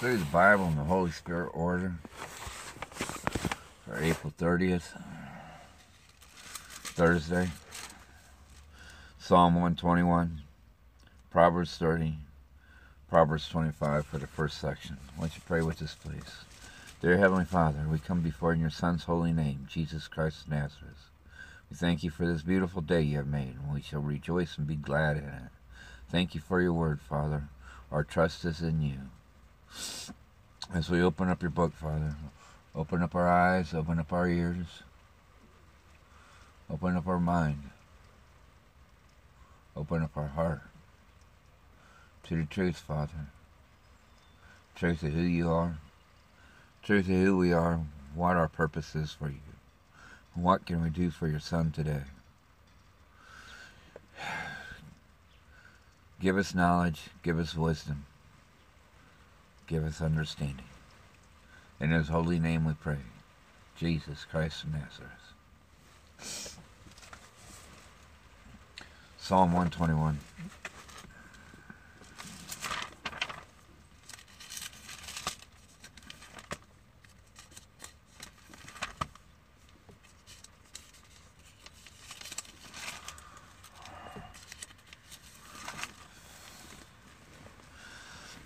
through the Bible in the Holy Spirit order for April 30th, Thursday. Psalm 121, Proverbs 30, Proverbs 25 for the first section. Why don't you pray with us, please? Dear Heavenly Father, we come before in your Son's holy name, Jesus Christ of Nazareth. We thank you for this beautiful day you have made, and we shall rejoice and be glad in it. Thank you for your word, Father. Our trust is in you. As we open up your book, Father, open up our eyes, open up our ears, open up our mind, open up our heart to the truth, Father. Truth of who you are, truth of who we are, what our purpose is for you. What can we do for your son today? Give us knowledge, give us wisdom, give us understanding. In his holy name we pray. Jesus Christ of Nazareth. Psalm 121.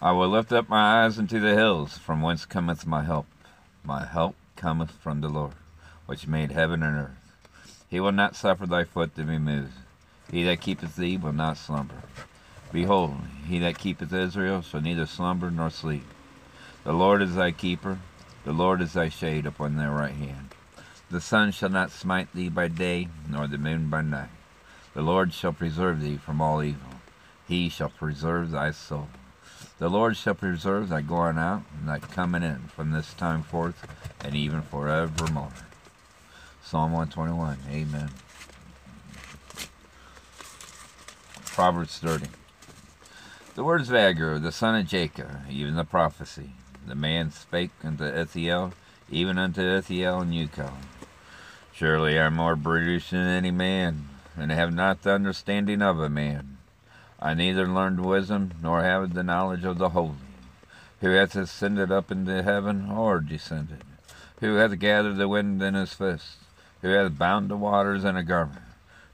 I will lift up my eyes unto the hills, from whence cometh my help. My help cometh from the Lord, which made heaven and earth. He will not suffer thy foot to be moved. He that keepeth thee will not slumber. Behold, he that keepeth Israel shall neither slumber nor sleep. The Lord is thy keeper, the Lord is thy shade upon thy right hand. The sun shall not smite thee by day, nor the moon by night. The Lord shall preserve thee from all evil. He shall preserve thy soul. The Lord shall preserve thy going out and thy coming in from this time forth and even forevermore. Psalm 121. Amen. Proverbs 30. The words of Agur, the son of Jacob, even the prophecy. The man spake unto Ithiel, even unto Ithiel and Ucal. Surely I am more brutish than any man, and have not the understanding of a man. I neither learned wisdom nor have the knowledge of the holy. Who hath ascended up into heaven or descended? Who hath gathered the wind in his fist? Who hath bound the waters in a garment?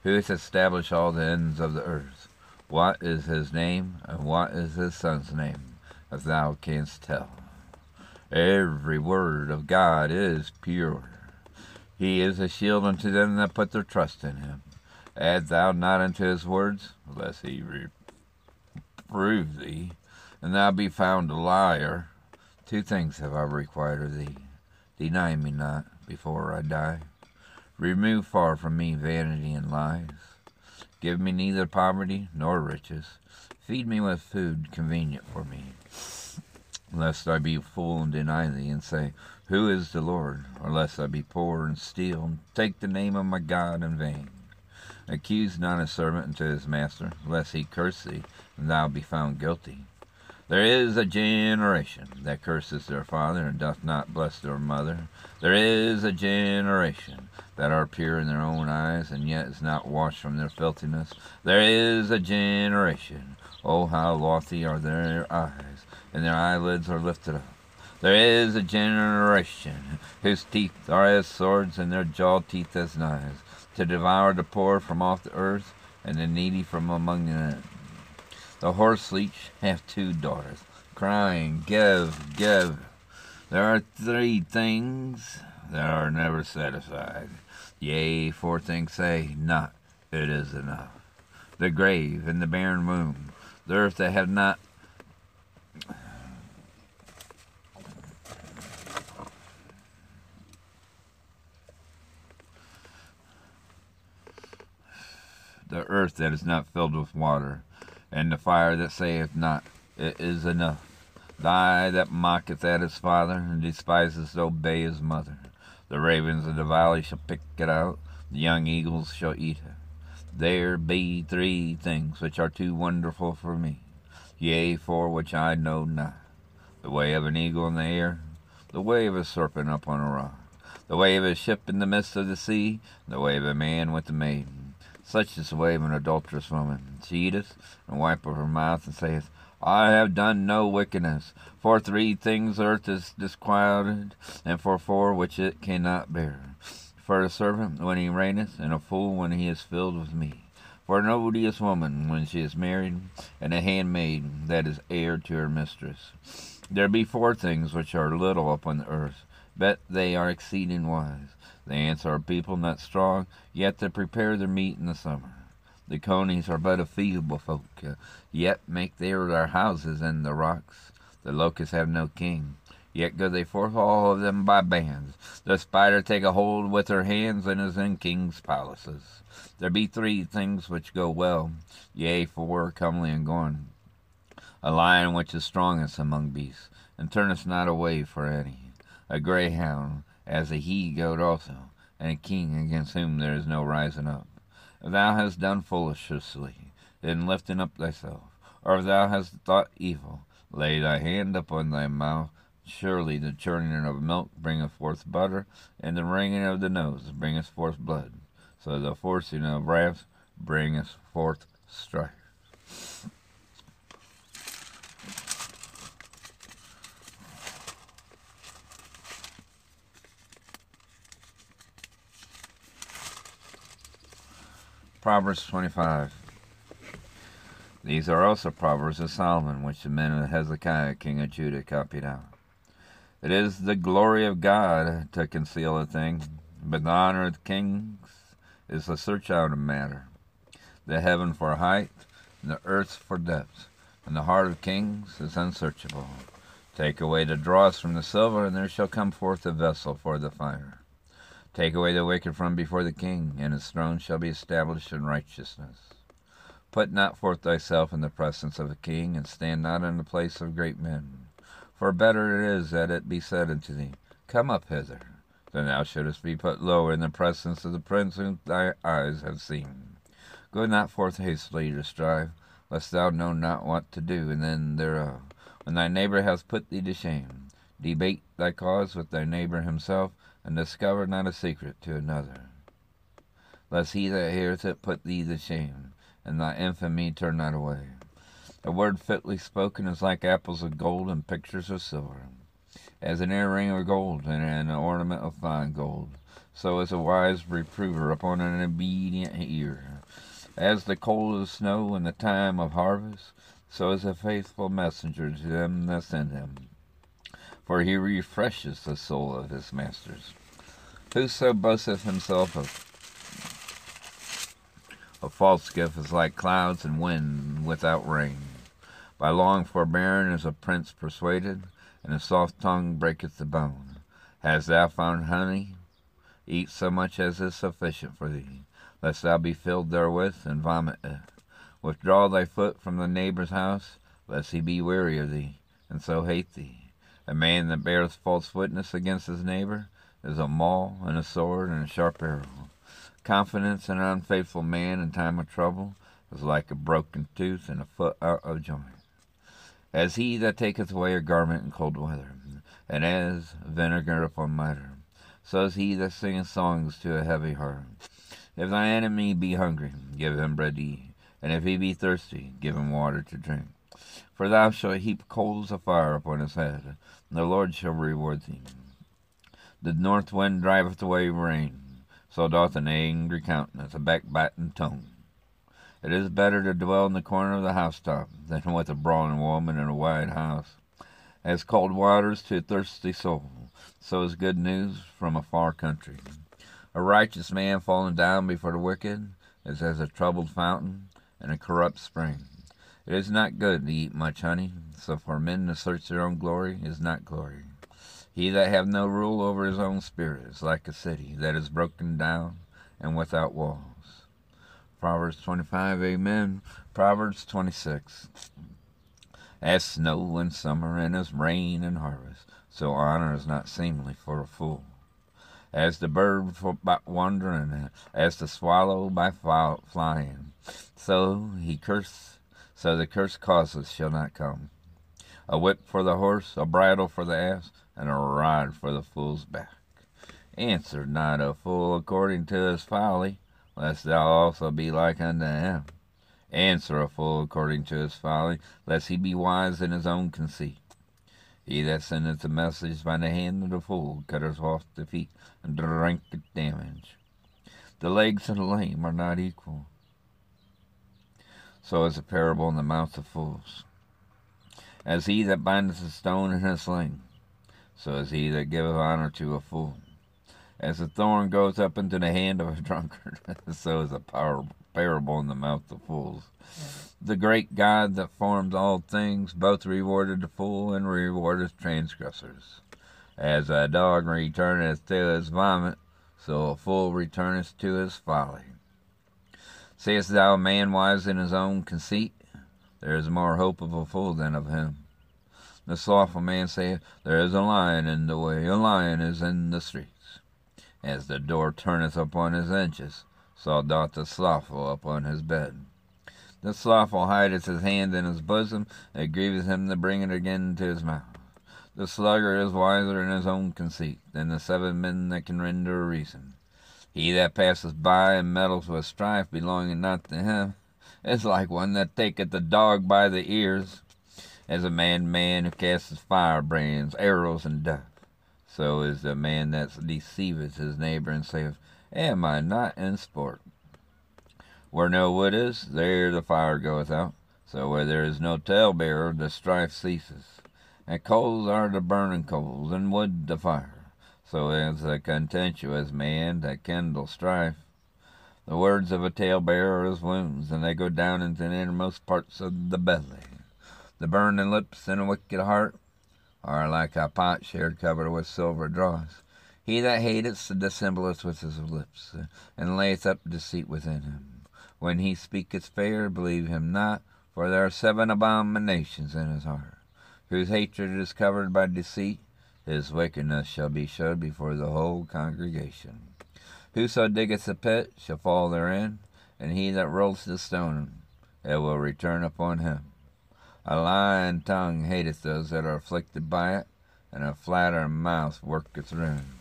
Who hath established all the ends of the earth? What is his name, and what is his son's name, if thou canst tell? Every word of God is pure. He is a shield unto them that put their trust in him. Add thou not unto his words, lest he reprove thee, and thou be found a liar. Two things have I required of thee. Deny me not before I die. Remove far from me vanity and lies. Give me neither poverty nor riches. Feed me with food convenient for me. Lest I be full and deny thee, and say, Who is the Lord? Or lest I be poor and steal, and take the name of my God in vain. Accuse not a servant unto his master, lest he curse thee, and thou be found guilty. There is a generation that curses their father and doth not bless their mother. There is a generation that are pure in their own eyes, and yet is not washed from their filthiness. There is a generation, oh how lofty are their eyes, and their eyelids are lifted up. There is a generation whose teeth are as swords, and their jaw teeth as knives to devour the poor from off the earth, and the needy from among them. The horse leech hath two daughters, crying, Give, give. There are three things that are never satisfied. Yea, four things say, Not, it is enough. The grave and the barren womb, the earth that have not the earth that is not filled with water, and the fire that saith not, It is enough. Thy that mocketh at his father, and despiseth to obey his mother. The ravens of the valley shall pick it out, the young eagles shall eat it. There be three things which are too wonderful for me, yea, for which I know not. The way of an eagle in the air, the way of a serpent upon a rock, the way of a ship in the midst of the sea, the way of a man with a maiden such is the way of an adulterous woman. She eateth, and wipeth her mouth, and saith, I have done no wickedness. For three things earth is disquieted, and for four which it cannot bear. For a servant when he reigneth, and a fool when he is filled with meat. For an odious woman when she is married, and a handmaid that is heir to her mistress. There be four things which are little upon the earth, but they are exceeding wise. The ants are people not strong, yet they prepare their meat in the summer. The conies are but a feeble folk, uh, yet make they their houses in the rocks. The locusts have no king, yet go they forth all of them by bands. The spider take a hold with her hands, and is in kings' palaces. There be three things which go well, yea, four comely and gone. A lion which is strongest among beasts, and turneth not away for any. A greyhound, as a he goat also, and a king against whom there is no rising up. If thou hast done foolishly, then lifting up thyself, or if thou hast thought evil, lay thy hand upon thy mouth. Surely the churning of milk bringeth forth butter, and the wringing of the nose bringeth forth blood. So the forcing of wrath bringeth forth strife. Proverbs 25. These are also Proverbs of Solomon, which the men of Hezekiah, king of Judah, copied out. It is the glory of God to conceal a thing, but the honor of kings is to search out a matter. The heaven for height, and the earth for depth, and the heart of kings is unsearchable. Take away the dross from the silver, and there shall come forth a vessel for the fire. Take away the wicked from before the king, and his throne shall be established in righteousness. Put not forth thyself in the presence of a king, and stand not in the place of great men. For better it is that it be said unto thee, Come up hither, than thou shouldest be put low in the presence of the prince whom thy eyes have seen. Go not forth hastily to strive, lest thou know not what to do, and then thereof, when thy neighbor hath put thee to shame, debate thy cause with thy neighbor himself, and discover not a secret to another. Lest he that heareth it put thee to shame, and thy infamy turn not away. A word fitly spoken is like apples of gold and pictures of silver. As an earring of gold and an ornament of fine gold, so is a wise reprover upon an obedient ear. As the cold of snow in the time of harvest, so is a faithful messenger to them that send him for he refreshes the soul of his masters. Whoso boasteth himself of a false gift is like clouds and wind without rain. By long forbearing is a prince persuaded, and a soft tongue breaketh the bone. Hast thou found honey? Eat so much as is sufficient for thee, lest thou be filled therewith and vomit it. Withdraw thy foot from the neighbor's house, lest he be weary of thee, and so hate thee. A man that beareth false witness against his neighbor is a maul and a sword and a sharp arrow. Confidence in an unfaithful man in time of trouble is like a broken tooth and a foot uh, out of joint. As he that taketh away a garment in cold weather, and as vinegar upon nitre, so is he that singeth songs to a heavy heart. If thy enemy be hungry, give him bread to eat, and if he be thirsty, give him water to drink. For thou shalt heap coals of fire upon his head, the Lord shall reward thee. The north wind driveth away rain, so doth an angry countenance, a backbiting tongue. It is better to dwell in the corner of the housetop than with a brawling woman in a wide house. As cold waters to a thirsty soul, so is good news from a far country. A righteous man falling down before the wicked is as a troubled fountain and a corrupt spring. It is not good to eat much honey, so for men to search their own glory is not glory. He that hath no rule over his own spirit is like a city that is broken down and without walls. Proverbs 25, Amen. Proverbs 26. As snow in summer and as rain in harvest, so honor is not seemly for a fool. As the bird by wandering, as the swallow by flying, so he curse, so the cursed causes shall not come a whip for the horse, a bridle for the ass, and a rod for the fool's back. Answer not a fool according to his folly, lest thou also be like unto him. Answer a fool according to his folly, lest he be wise in his own conceit. He that sendeth a message by the hand of the fool cutteth off the feet and drinketh damage. The legs of the lame are not equal. So is a parable in the mouth of fools. As he that bindeth a stone in his sling, so is he that giveth honor to a fool. As a thorn goes up into the hand of a drunkard, so is a parable in the mouth of fools. The great God that formed all things both rewarded the fool and rewarded transgressors. As a dog returneth to his vomit, so a fool returneth to his folly. Sayest thou, a man wise in his own conceit? There is more hope of a fool than of him. The slothful man saith, There is a lion in the way, a lion is in the streets. As the door turneth upon his hinges, so doth the slothful upon his bed. The slothful hideth his hand in his bosom, it grieveth him to bring it again to his mouth. The sluggard is wiser in his own conceit than the seven men that can render a reason. He that passeth by and meddles with strife belonging not to him is like one that taketh the dog by the ears, as a man man who casteth firebrands, arrows, and death. So is the man that deceiveth his neighbor and saith, Am I not in sport? Where no wood is, there the fire goeth out. So where there is no talebearer, the strife ceases. And coals are the burning coals, and wood the fire. So is a contentious man that kindles strife. The words of a talebearer are as wounds, and they go down into the innermost parts of the belly. The burning lips and a wicked heart are like a potsherd covered with silver dross. He that hateth dissembleth with his lips, and layeth up deceit within him. When he speaketh fair, believe him not, for there are seven abominations in his heart. Whose hatred is covered by deceit, his wickedness shall be showed before the whole congregation. Whoso diggeth a pit shall fall therein, and he that rolls the stone, it will return upon him. A lying tongue hateth those that are afflicted by it, and a flatter mouth worketh ruin.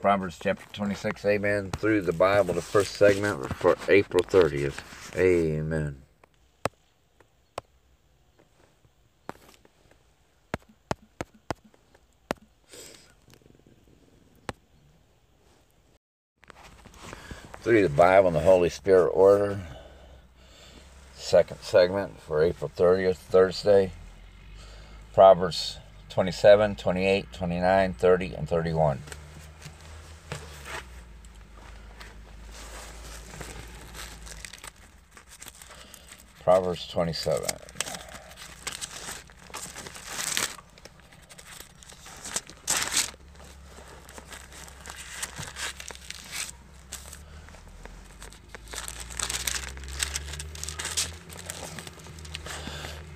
Proverbs chapter 26, amen. Through the Bible, the first segment for April 30th. Amen. Through the Bible and the Holy Spirit order. Second segment for April 30th, Thursday. Proverbs 27, 28, 29, 30, and 31. Proverbs 27.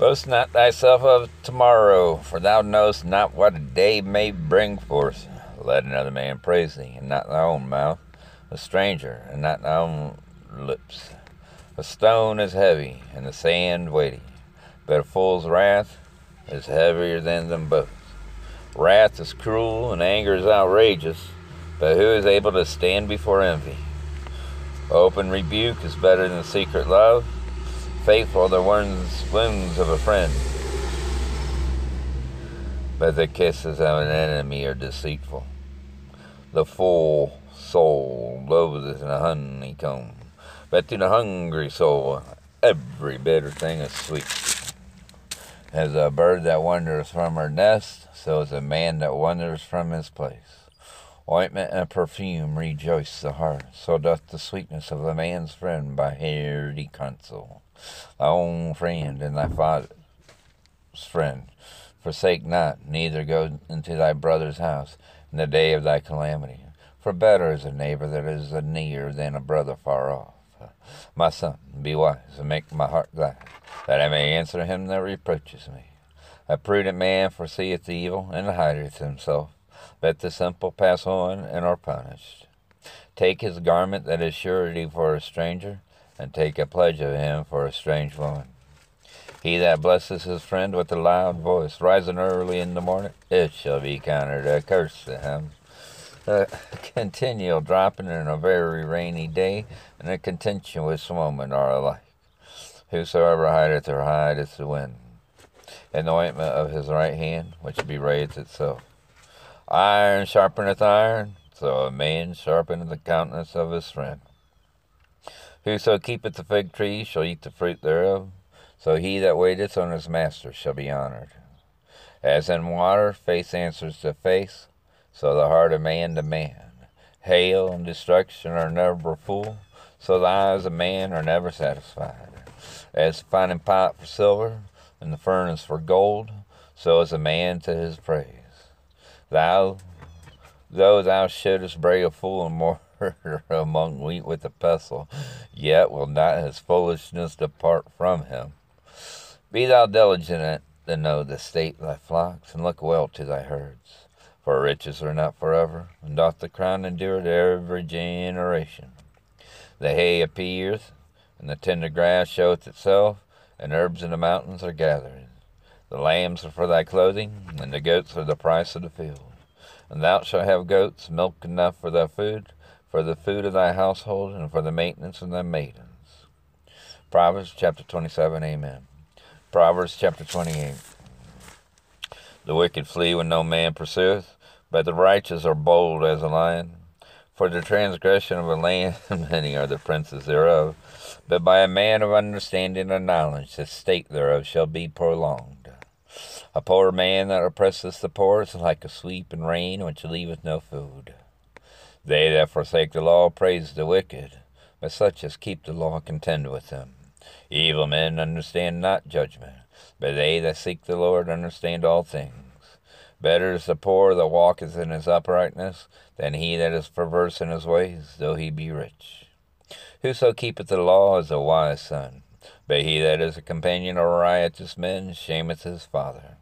Boast not thyself of tomorrow, for thou knowest not what a day may bring forth. Let another man praise thee, and not thy own mouth, a stranger, and not thy own lips. A stone is heavy, and the sand weighty, but a fool's wrath is heavier than them both. Wrath is cruel, and anger is outrageous, but who is able to stand before envy? Open rebuke is better than secret love faithful the wounds, wounds of a friend, but the kisses of an enemy are deceitful. The full soul loatheth in a honeycomb, but to the hungry soul every bitter thing is sweet. As a bird that wanders from her nest, so is a man that wanders from his place. Ointment and perfume rejoice the heart, so doth the sweetness of a man's friend by hearty counsel. Thy own friend and thy father's friend forsake not, neither go into thy brother's house in the day of thy calamity. For better is a neighbor that is near than a brother far off. My son, be wise and make my heart glad, that I may answer him that reproaches me. A prudent man foreseeth evil and hideth himself let the simple pass on and are punished. Take his garment that is surety for a stranger, and take a pledge of him for a strange woman. He that blesses his friend with a loud voice, rising early in the morning, it shall be counted a curse to him. a continual dropping in a very rainy day, and a continuous moment are alike. Whosoever hideth or hideth the wind, and the ointment of his right hand, which bewrayeth itself. Iron sharpeneth iron, so a man sharpeneth the countenance of his friend. Whoso keepeth the fig tree shall eat the fruit thereof, so he that waiteth on his master shall be honored. As in water, face answers to face, so the heart of man to man. Hail and destruction are never full, so the eyes of man are never satisfied. As the fining pot for silver, and the furnace for gold, so is a man to his praise. Thou, though thou shouldest break a fool and among wheat with a pestle, yet will not his foolishness depart from him. Be thou diligent to know the state of thy flocks, and look well to thy herds. For riches are not forever, and doth the crown endure to every generation. The hay appeareth, and the tender grass showeth itself, and herbs in the mountains are gathered. The lambs are for thy clothing, and the goats are the price of the field. And thou shalt have goats, milk enough for thy food, for the food of thy household, and for the maintenance of thy maidens. Proverbs chapter 27, Amen. Proverbs chapter 28. The wicked flee when no man pursueth, but the righteous are bold as a lion. For the transgression of a land, many are the princes thereof, but by a man of understanding and knowledge the state thereof shall be prolonged. A poor man that oppresseth the poor is like a sweep in rain which leaveth no food. They that forsake the law praise the wicked, but such as keep the law contend with them. Evil men understand not judgment, but they that seek the Lord understand all things. Better is the poor that walketh in his uprightness than he that is perverse in his ways, though he be rich. Whoso keepeth the law is a wise son, but he that is a companion of riotous men shameth his father.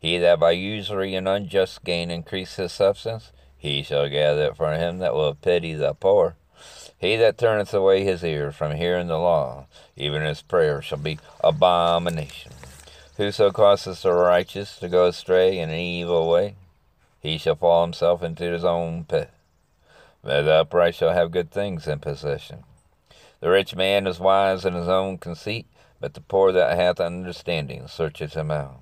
He that by usury and unjust gain increase his substance, he shall gather it for him that will pity the poor. He that turneth away his ear from hearing the law, even his prayer shall be abomination. Whoso causeth the righteous to go astray in an evil way, he shall fall himself into his own pit. But the upright shall have good things in possession. The rich man is wise in his own conceit, but the poor that hath understanding searcheth him out.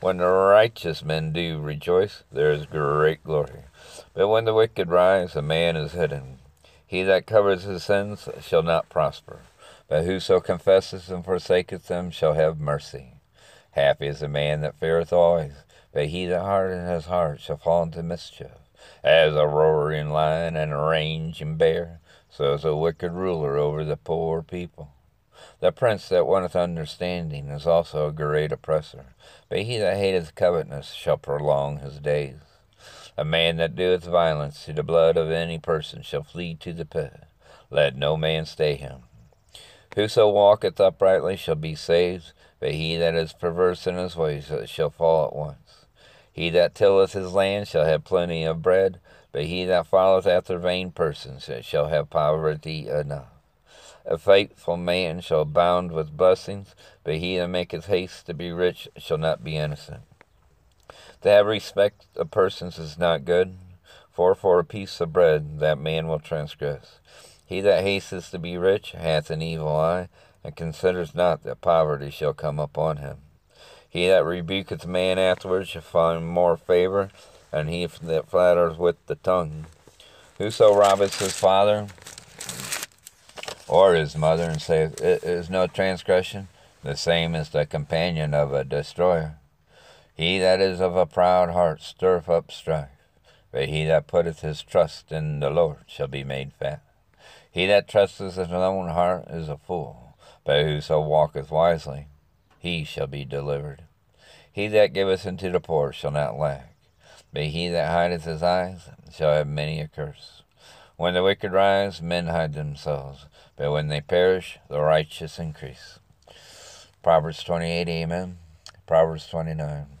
When the righteous men do rejoice, there is great glory. But when the wicked rise, a man is hidden. He that covers his sins shall not prosper, but whoso confesseth and forsaketh them shall have mercy. Happy is the man that feareth always, but he that hardeneth his heart shall fall into mischief. As a roaring lion and a raging bear, so is a wicked ruler over the poor people. The prince that wanteth understanding is also a great oppressor, but he that hateth covetousness shall prolong his days. A man that doeth violence to the blood of any person shall flee to the pit. Let no man stay him. Whoso walketh uprightly shall be saved, but he that is perverse in his ways shall fall at once. He that tilleth his land shall have plenty of bread, but he that followeth after vain persons shall have poverty enough. A faithful man shall abound with blessings, but he that maketh haste to be rich shall not be innocent. To have respect of persons is not good, for for a piece of bread that man will transgress. He that hasteth to be rich hath an evil eye, and considers not that poverty shall come upon him. He that rebuketh man afterwards shall find more favor, and he that flatters with the tongue. Whoso robbeth his father or his mother, and saith, It is no transgression, the same is the companion of a destroyer. He that is of a proud heart stirreth up strife, but he that putteth his trust in the Lord shall be made fat. He that trusteth in his own heart is a fool, but whoso walketh wisely, he shall be delivered. He that giveth unto the poor shall not lack but he that hideth his eyes shall have many a curse. When the wicked rise, men hide themselves, but when they perish, the righteous increase. Proverbs 28, Amen. Proverbs 29.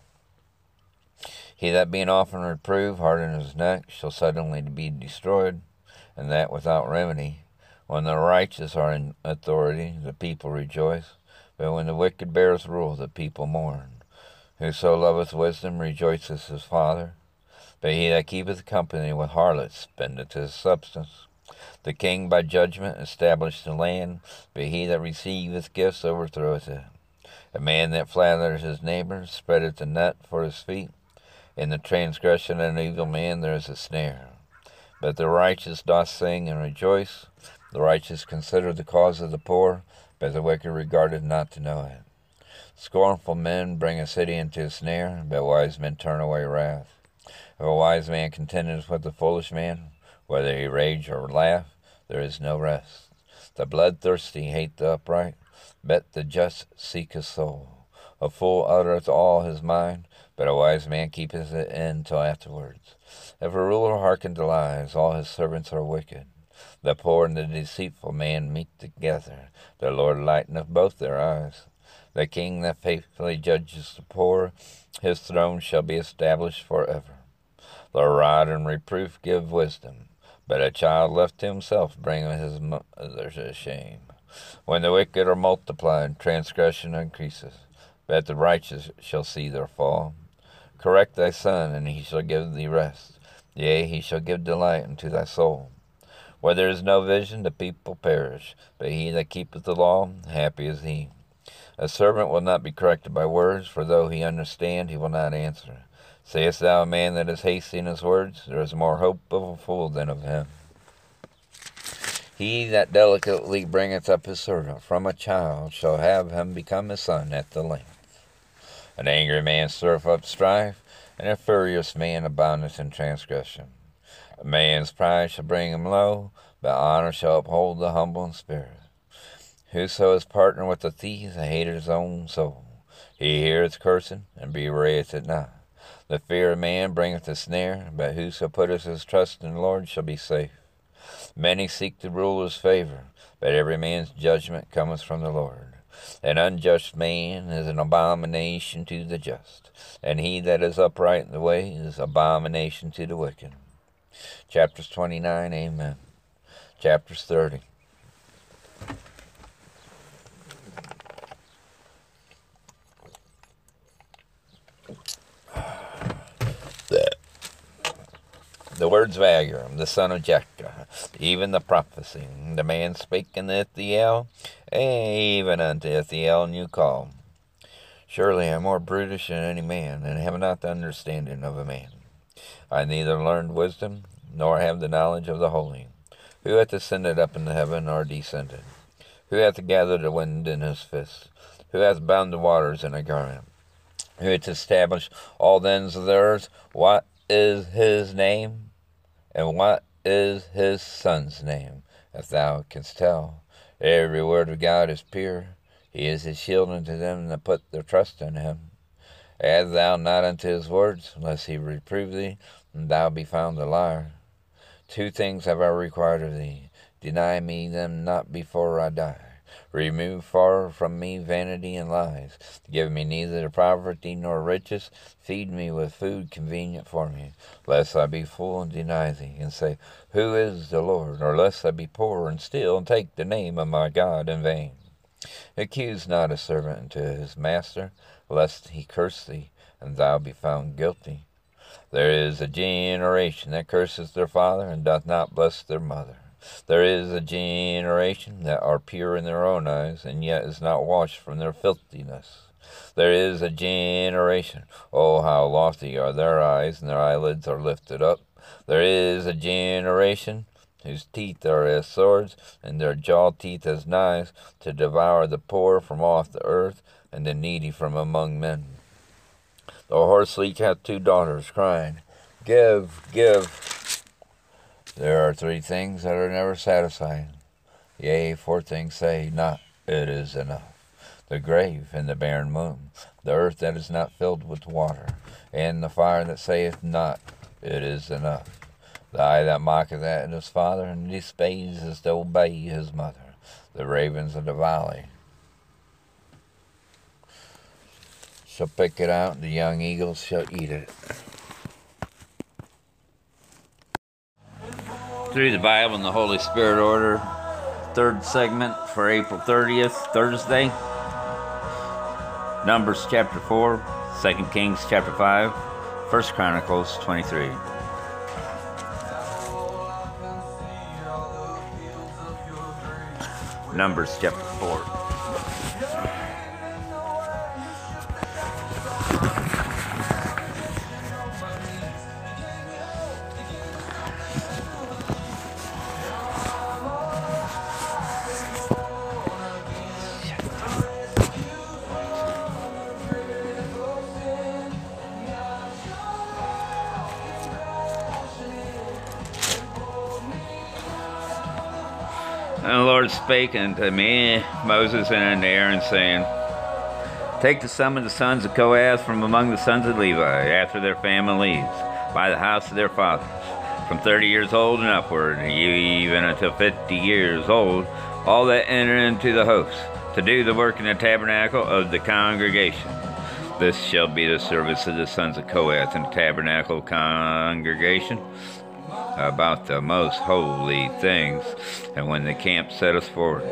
He that being often reproved, harden his neck, shall suddenly be destroyed, and that without remedy. When the righteous are in authority, the people rejoice, but when the wicked bears rule, the people mourn. Whoso loveth wisdom rejoiceth his father, But he that keepeth company with harlots spendeth his substance. The king by judgment established the land, but he that receiveth gifts overthroweth it. A man that flattereth his neighbor spreadeth a net for his feet. In the transgression of an evil man there is a snare. But the righteous doth sing and rejoice. The righteous consider the cause of the poor, but the wicked regardeth not to know it. Scornful men bring a city into a snare, but wise men turn away wrath. If a wise man contendeth with a foolish man, whether he rage or laugh, there is no rest. The bloodthirsty hate the upright, but the just seek his soul. A fool uttereth all his mind, but a wise man keepeth it in till afterwards. If a ruler hearken to lies, all his servants are wicked. The poor and the deceitful man meet together. The Lord lighteneth both their eyes. The king that faithfully judges the poor, his throne shall be established for ever. The rod and reproof give wisdom, but a child left to himself bringeth his mother to shame. When the wicked are multiplied, transgression increases, but the righteous shall see their fall. Correct thy son, and he shall give thee rest. Yea, he shall give delight unto thy soul. Where there is no vision, the people perish, but he that keepeth the law, happy is he. A servant will not be corrected by words, for though he understand, he will not answer. Sayest thou a man that is hasty in his words? There is more hope of a fool than of him. He that delicately bringeth up his servant from a child shall have him become his son at the length. An angry man stirreth up strife, and a furious man aboundeth in transgression. A man's pride shall bring him low, but honor shall uphold the humble in spirit. Whoso is partner with the thief hateth his own soul. He heareth cursing, and bewrayeth it not. The fear of man bringeth a snare, but whoso putteth his trust in the Lord shall be safe. Many seek the ruler's favor, but every man's judgment cometh from the Lord. An unjust man is an abomination to the just, and he that is upright in the way is abomination to the wicked. Chapters 29, Amen. Chapters 30. The words of Agur, the son of Jakeh, even the prophecy. The man spake unto Ithiel, even unto Ithiel and Ucal. Surely I am more brutish than any man, and have not the understanding of a man. I neither learned wisdom, nor have the knowledge of the holy. Who hath ascended up into heaven, or descended? Who hath gathered the wind in his fist? Who hath bound the waters in a garment? Who hath established all the ends of the earth? What is his name? And what is his son's name, if thou canst tell? Every word of God is pure. He is his shield unto them that put their trust in him. Add thou not unto his words, lest he reprove thee, and thou be found a liar. Two things have I required of thee. Deny me them not before I die. Remove far from me vanity and lies. Give me neither poverty nor riches. Feed me with food convenient for me, lest I be full and deny thee, and say, Who is the Lord? Or lest I be poor and steal, and take the name of my God in vain. Accuse not a servant unto his master, lest he curse thee, and thou be found guilty. There is a generation that curses their father, and doth not bless their mother. There is a generation that are pure in their own eyes, and yet is not washed from their filthiness. There is a generation, oh, how lofty are their eyes, and their eyelids are lifted up. There is a generation whose teeth are as swords, and their jaw teeth as knives, to devour the poor from off the earth, and the needy from among men. The horse leech hath two daughters, crying, Give, give. There are three things that are never satisfied. Yea, four things say not, it is enough. The grave and the barren moon, the earth that is not filled with water, and the fire that saith not, it is enough. The eye that mocketh at his father, and despises to obey his mother. The ravens of the valley shall pick it out, the young eagles shall eat it. Through the Bible and the Holy Spirit order. Third segment for April 30th, Thursday. Numbers chapter 4, 2 Kings chapter 5, First Chronicles 23. Numbers chapter 4. Spake unto me, Moses and Aaron, saying, Take the sum of the sons of Kohath from among the sons of Levi, after their families, by the house of their fathers, from thirty years old and upward, even until fifty years old, all that enter into the host, to do the work in the tabernacle of the congregation. This shall be the service of the sons of Kohath in the tabernacle congregation about the most holy things. And when the camp setteth forward,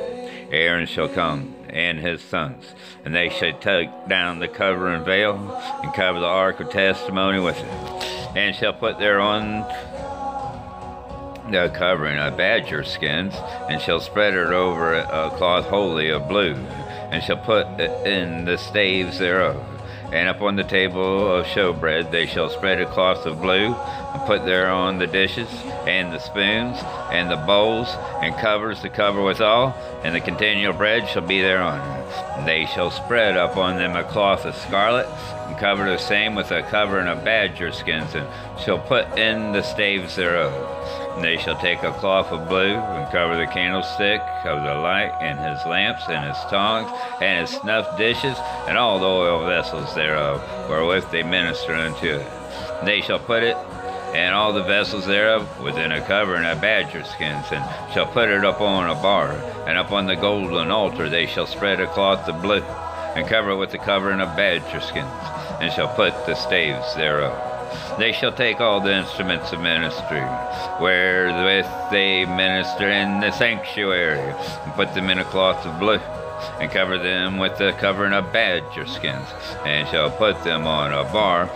Aaron shall come and his sons, and they shall take down the cover and veil, and cover the ark of testimony with it, and shall put thereon the covering of badger skins, and shall spread it over a cloth wholly of blue, and shall put it in the staves thereof. And upon the table of showbread they shall spread a cloth of blue, put thereon the dishes, and the spoons, and the bowls, and covers to cover withal, and the continual bread shall be thereon. They shall spread upon them a cloth of scarlet, and cover the same with a covering of badger skins, and shall put in the staves thereof. And they shall take a cloth of blue, and cover the candlestick of the light, and his lamps, and his tongs, and his snuff dishes, and all the oil vessels thereof, wherewith they minister unto it. They shall put it and all the vessels thereof within a covering of badger skins, and shall put it upon a bar, and upon the golden altar they shall spread a cloth of blue, and cover it with the covering of badger skins, and shall put the staves thereof. They shall take all the instruments of ministry, wherewith they minister in the sanctuary, and put them in a cloth of blue, and cover them with the covering of badger skins, and shall put them on a bar,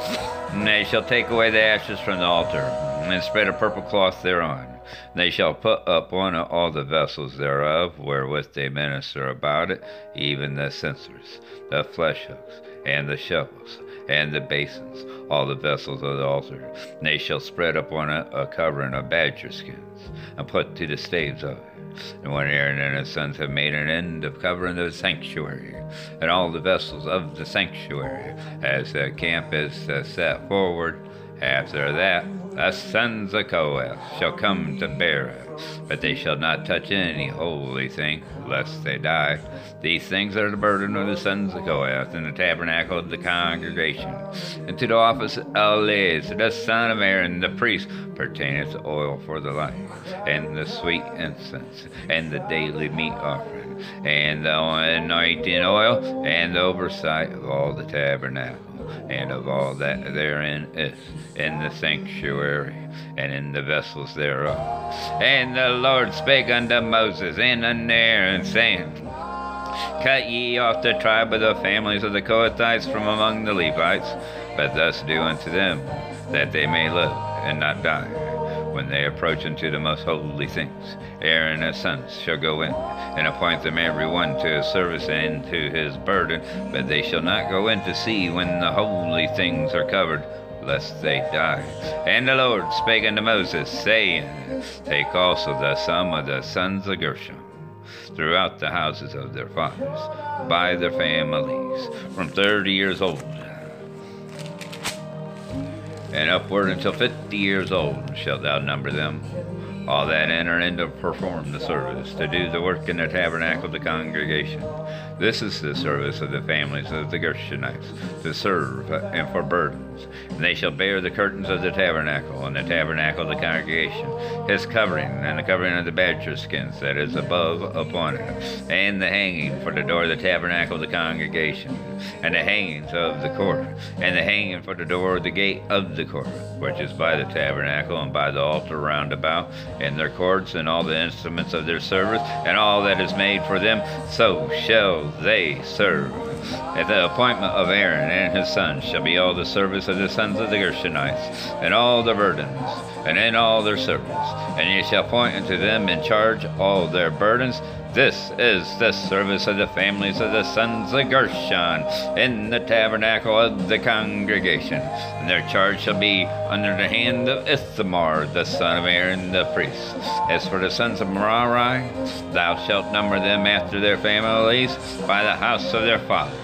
and they shall take away the ashes from the altar, and spread a purple cloth thereon. They shall put upon it all the vessels thereof, wherewith they minister about it, even the censers, the flesh hooks, and the shovels, and the basins, all the vessels of the altar. And they shall spread upon it a covering of badger skins, and put to the staves of it. And when Aaron and his sons have made an end of covering the sanctuary, and all the vessels of the sanctuary, as the camp is uh, set forward, after that the sons of Kohath shall come to bear it, but they shall not touch any holy thing, lest they die. These things are the burden of the sons of Kohath in the tabernacle of the congregation. And to the office of Eleazar, the son of Aaron, the priest, pertaineth oil for the light, and the sweet incense, and the daily meat offering, and the anointing oil, and the oversight of all the tabernacle and of all that therein is, in the sanctuary, and in the vessels thereof. And the Lord spake unto Moses and unto Aaron, saying, Cut ye off the tribe of the families of the Kohathites from among the Levites, but thus do unto them, that they may live and not die when they approach unto the most holy things. Aaron and his sons shall go in, and appoint them every one to his service and to his burden, but they shall not go in to see when the holy things are covered, lest they die. And the Lord spake unto Moses, saying, Take also the sum of the sons of Gershon throughout the houses of their fathers, by their families, from thirty years old and upward until fifty years old shalt thou number them. All that enter in to perform the service, to do the work in the tabernacle of the congregation. This is the service of the families of the Gershonites, to serve and for burdens. And they shall bear the curtains of the tabernacle, and the tabernacle of the congregation, his covering, and the covering of the badger skins that is above upon it, and the hanging for the door of the tabernacle of the congregation, and the hangings of the court, and the hanging for the door of the gate of the court, which is by the tabernacle and by the altar round about, and their cords, and all the instruments of their service, and all that is made for them, so shall they serve. At the appointment of Aaron and his sons shall be all the service of the sons of the Gershonites, and all the burdens, and in all their service. And ye shall appoint unto them in charge all their burdens, this is the service of the families of the sons of Gershon in the tabernacle of the congregation. And their charge shall be under the hand of Ithamar, the son of Aaron the priest. As for the sons of Merari, thou shalt number them after their families by the house of their fathers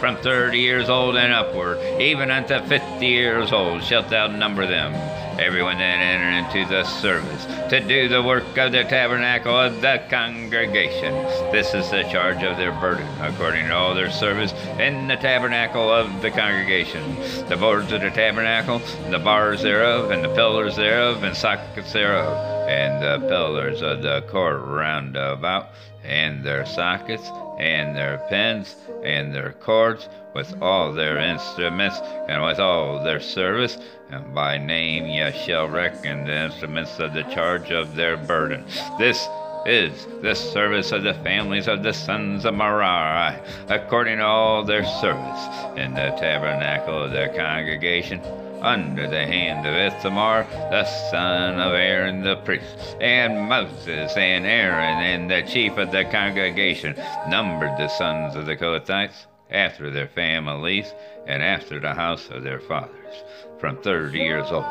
from thirty years old and upward, even unto fifty years old, shalt thou number them everyone that enter into the service, to do the work of the tabernacle of the congregation. This is the charge of their burden, according to all their service in the tabernacle of the congregation. The boards of the tabernacle, the bars thereof, and the pillars thereof, and sockets thereof, and the pillars of the court round about, and their sockets, and their pins, and their cords, with all their instruments, and with all their service, and by name ye shall reckon the instruments of the charge of their burden. This is the service of the families of the sons of Merari, according to all their service in the tabernacle of their congregation under the hand of Ithamar, the son of Aaron the priest, and Moses and Aaron and the chief of the congregation numbered the sons of the Kohathites after their families and after the house of their fathers, from thirty years old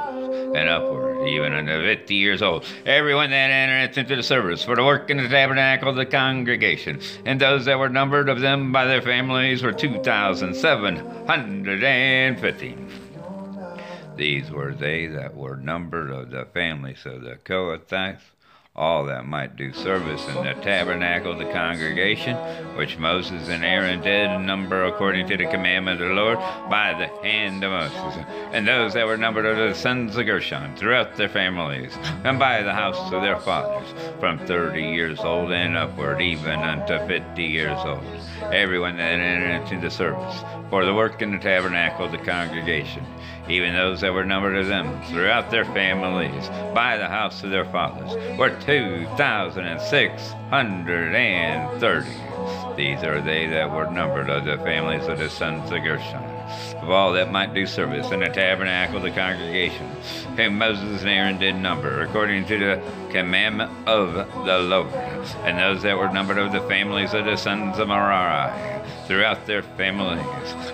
and upward, even unto fifty years old. Everyone that entered into the service for the work in the tabernacle of the congregation, and those that were numbered of them by their families were two thousand seven hundred and fifty. These were they that were numbered of the families of the Kohathites, all that might do service in the tabernacle of the congregation, which Moses and Aaron did number according to the commandment of the Lord by the hand of Moses, and those that were numbered of the sons of Gershon throughout their families, and by the house of their fathers, from thirty years old and upward, even unto fifty years old, everyone that entered into the service, for the work in the tabernacle of the congregation even those that were numbered of them throughout their families by the house of their fathers were 2,630. These are they that were numbered of the families of the sons of Gershon, of all that might do service in the tabernacle of the congregation, whom Moses and Aaron did number, according to the commandment of the Lord, and those that were numbered of the families of the sons of Merari throughout their families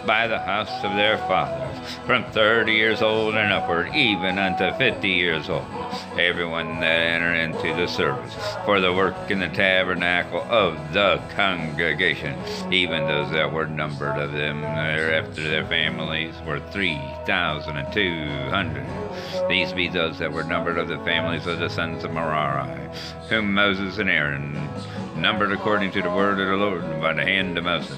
by the house of their fathers, from thirty years old and upward, even unto fifty years old, everyone that enter into the service for the work in the tabernacle of the congregation, even those that were numbered of them after their families were three thousand and two hundred. These be those that were numbered of the families of the sons of Merari, whom Moses and Aaron numbered according to the word of the Lord by the hand of Moses.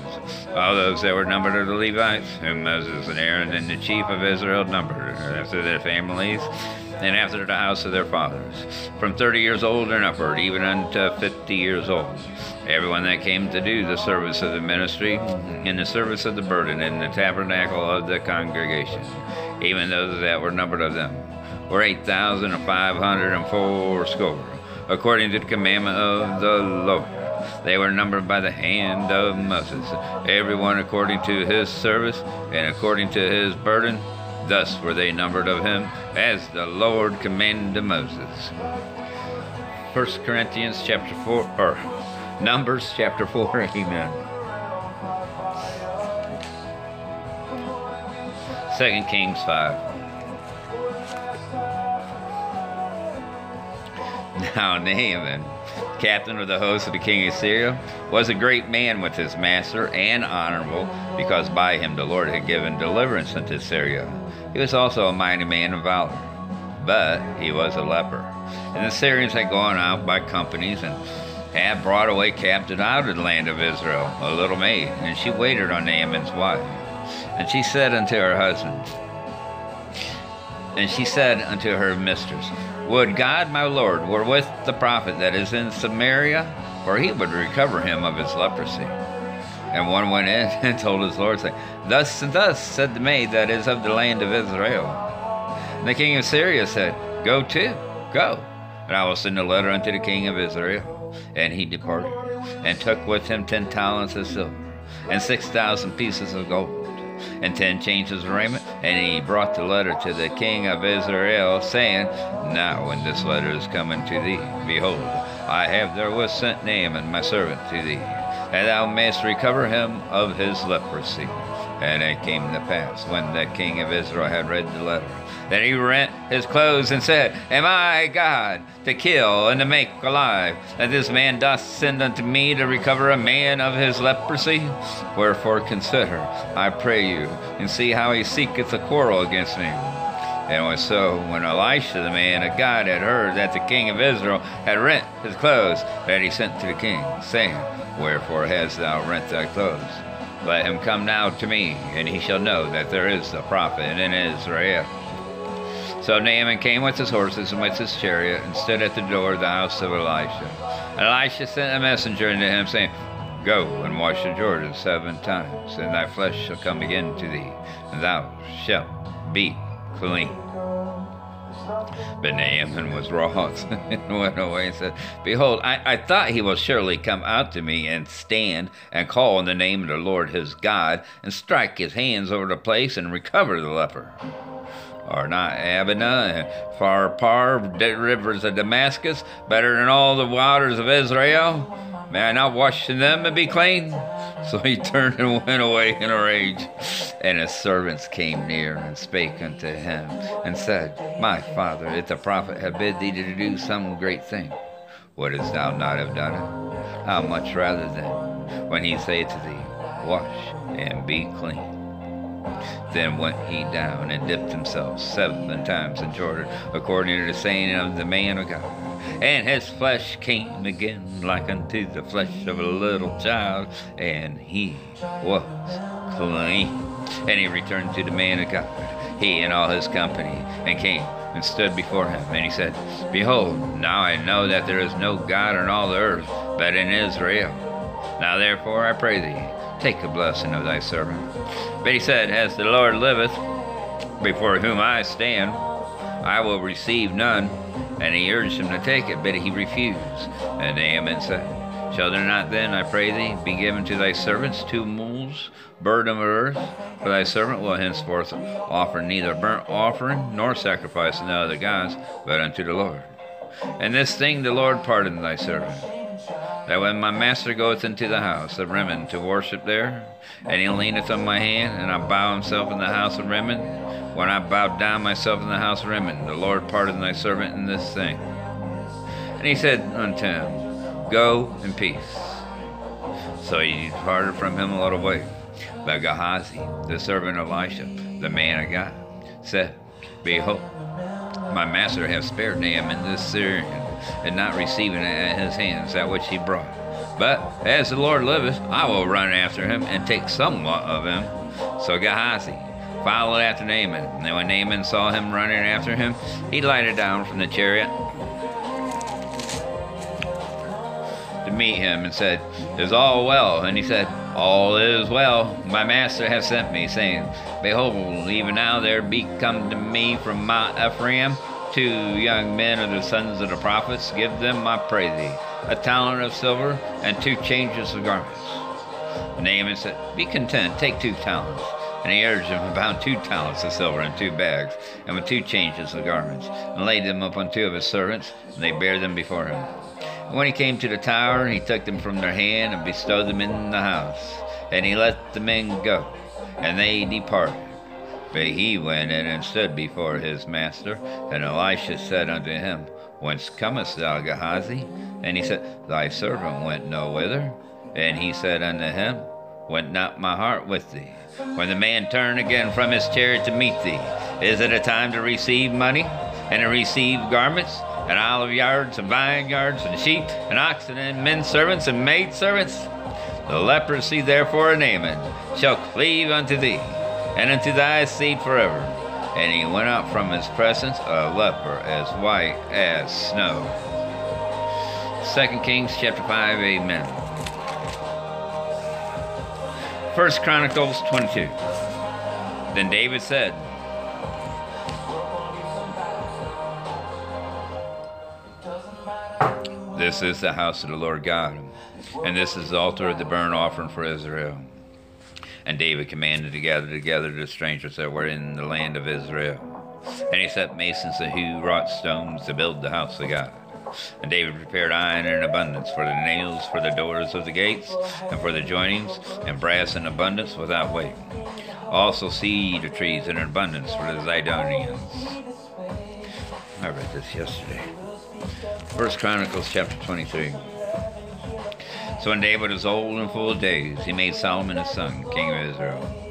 All those that were numbered of the Levites, whom Moses and Aaron and the chief of Israel numbered, after their families, and after the house of their fathers, from thirty years old and upward, even unto fifty years old. Everyone that came to do the service of the ministry, in the service of the burden, in the tabernacle of the congregation, even those that were numbered of them, were eight thousand five hundred and four score, according to the commandment of the Lord. They were numbered by the hand of Moses, everyone according to his service and according to his burden. Thus were they numbered of him, as the Lord commanded Moses. 1 Corinthians chapter 4, or Numbers chapter 4, amen. 2 Kings 5. Now Naaman captain of the host of the king of Syria, was a great man with his master and honorable, because by him the Lord had given deliverance unto Syria. He was also a mighty man of valor, but he was a leper. And the Syrians had gone out by companies and had brought away captive out of the land of Israel a little maid, and she waited on Naaman's wife. And she said unto her husband, and she said unto her mistress, would God my Lord were with the prophet that is in Samaria, for he would recover him of his leprosy. And one went in and told his Lord, saying, Thus and thus said the maid that is of the land of Israel. And the king of Syria said, Go to, go, and I will send a letter unto the king of Israel. And he departed, and took with him ten talents of silver, and six thousand pieces of gold, and ten changes of raiment. And he brought the letter to the king of Israel, saying, Now when this letter is coming to thee, behold, I have therewith sent Naaman my servant to thee, that thou mayest recover him of his leprosy. And it came to pass, when the king of Israel had read the letter, that he rent his clothes and said, Am I God to kill and to make alive, that this man doth send unto me to recover a man of his leprosy? Wherefore consider, I pray you, and see how he seeketh a quarrel against me. And it was so when Elisha the man of God had heard that the king of Israel had rent his clothes, that he sent to the king, saying, Wherefore hast thou rent thy clothes? Let him come now to me, and he shall know that there is a prophet in Israel. So Naaman came with his horses and with his chariot, and stood at the door of the house of Elisha. And Elisha sent a messenger unto him, saying, Go and wash the Jordan seven times, and thy flesh shall come again to thee, and thou shalt be clean. But Naaman was wroth and went away and said, Behold, I, I thought he will surely come out to me and stand and call on the name of the Lord his God and strike his hands over the place and recover the leper. Are not Abana and Pharpar, the rivers of Damascus, better than all the waters of Israel? May I not wash them and be clean? So he turned and went away in a rage. And his servants came near and spake unto him, and said, My father, if the prophet had bid thee to do some great thing, wouldst thou not have done it? How much rather then, when he saith to thee, Wash and be clean? Then went he down and dipped himself seven times in Jordan, according to the saying of the man of God. And his flesh came again like unto the flesh of a little child, and he was clean. And he returned to the man of God, he and all his company, and came and stood before him. And he said, Behold, now I know that there is no God in all the earth but in Israel. Now therefore I pray thee, take the blessing of thy servant. But he said, As the Lord liveth, before whom I stand, I will receive none. And he urged him to take it, but he refused. And Naaman said, Shall there not then, I pray thee, be given to thy servants two mules, burden of earth? For thy servant will henceforth offer neither burnt offering nor sacrifice unto other gods, but unto the Lord. And this thing the Lord pardon thy servant that when my master goeth into the house of Rimmon to worship there, and he leaneth on my hand, and I bow himself in the house of Rimmon, when I bowed down myself in the house of Rimmon, the Lord pardon thy servant in this thing. And he said unto him, Go in peace. So he departed from him a little way. But Gehazi, the servant of Elisha, the man of God, said, Behold, my master hath spared Naaman this Syrian, and not receiving at his hands that which he brought. But as the Lord liveth, I will run after him and take somewhat of him. So Gehazi followed after Naaman. And when Naaman saw him running after him, he lighted down from the chariot to meet him and said, Is all well? And he said, All is well. My master hath sent me, saying, Behold, even now there be come to me from Mount Ephraim two young men of the sons of the prophets. Give them, I pray thee, a talent of silver and two changes of garments. Naaman said, Be content, take two talents. And he urged him about two talents of silver and two bags, and with two changes of garments, and laid them upon two of his servants, and they bare them before him. And when he came to the tower, he took them from their hand and bestowed them in the house. And he let the men go, and they departed. But he went in and stood before his master. And Elisha said unto him, Whence comest thou, Gehazi? And he said, Thy servant went no whither. And he said unto him, Went not my heart with thee? When the man turned again from his chariot to meet thee, is it a time to receive money, and to receive garments, and olive yards, and vineyards, and sheep, and oxen, and men servants, and maid servants? The leprosy therefore of Naaman shall cleave unto thee and unto thy seed forever. And he went out from his presence a leper as white as snow. 2 Kings chapter 5, amen. 1 Chronicles 22. Then David said, This is the house of the Lord God, and this is the altar of the burnt offering for Israel. And David commanded to gather together the strangers that were in the land of Israel. And he set masons hew wrought stones to build the house of God. And David prepared iron in abundance for the nails for the doors of the gates and for the joinings, and brass in abundance without weight. Also cedar trees in abundance for the Zidonians. I read this yesterday. First Chronicles chapter 23. So when David was old and full of days, he made Solomon his son king of Israel.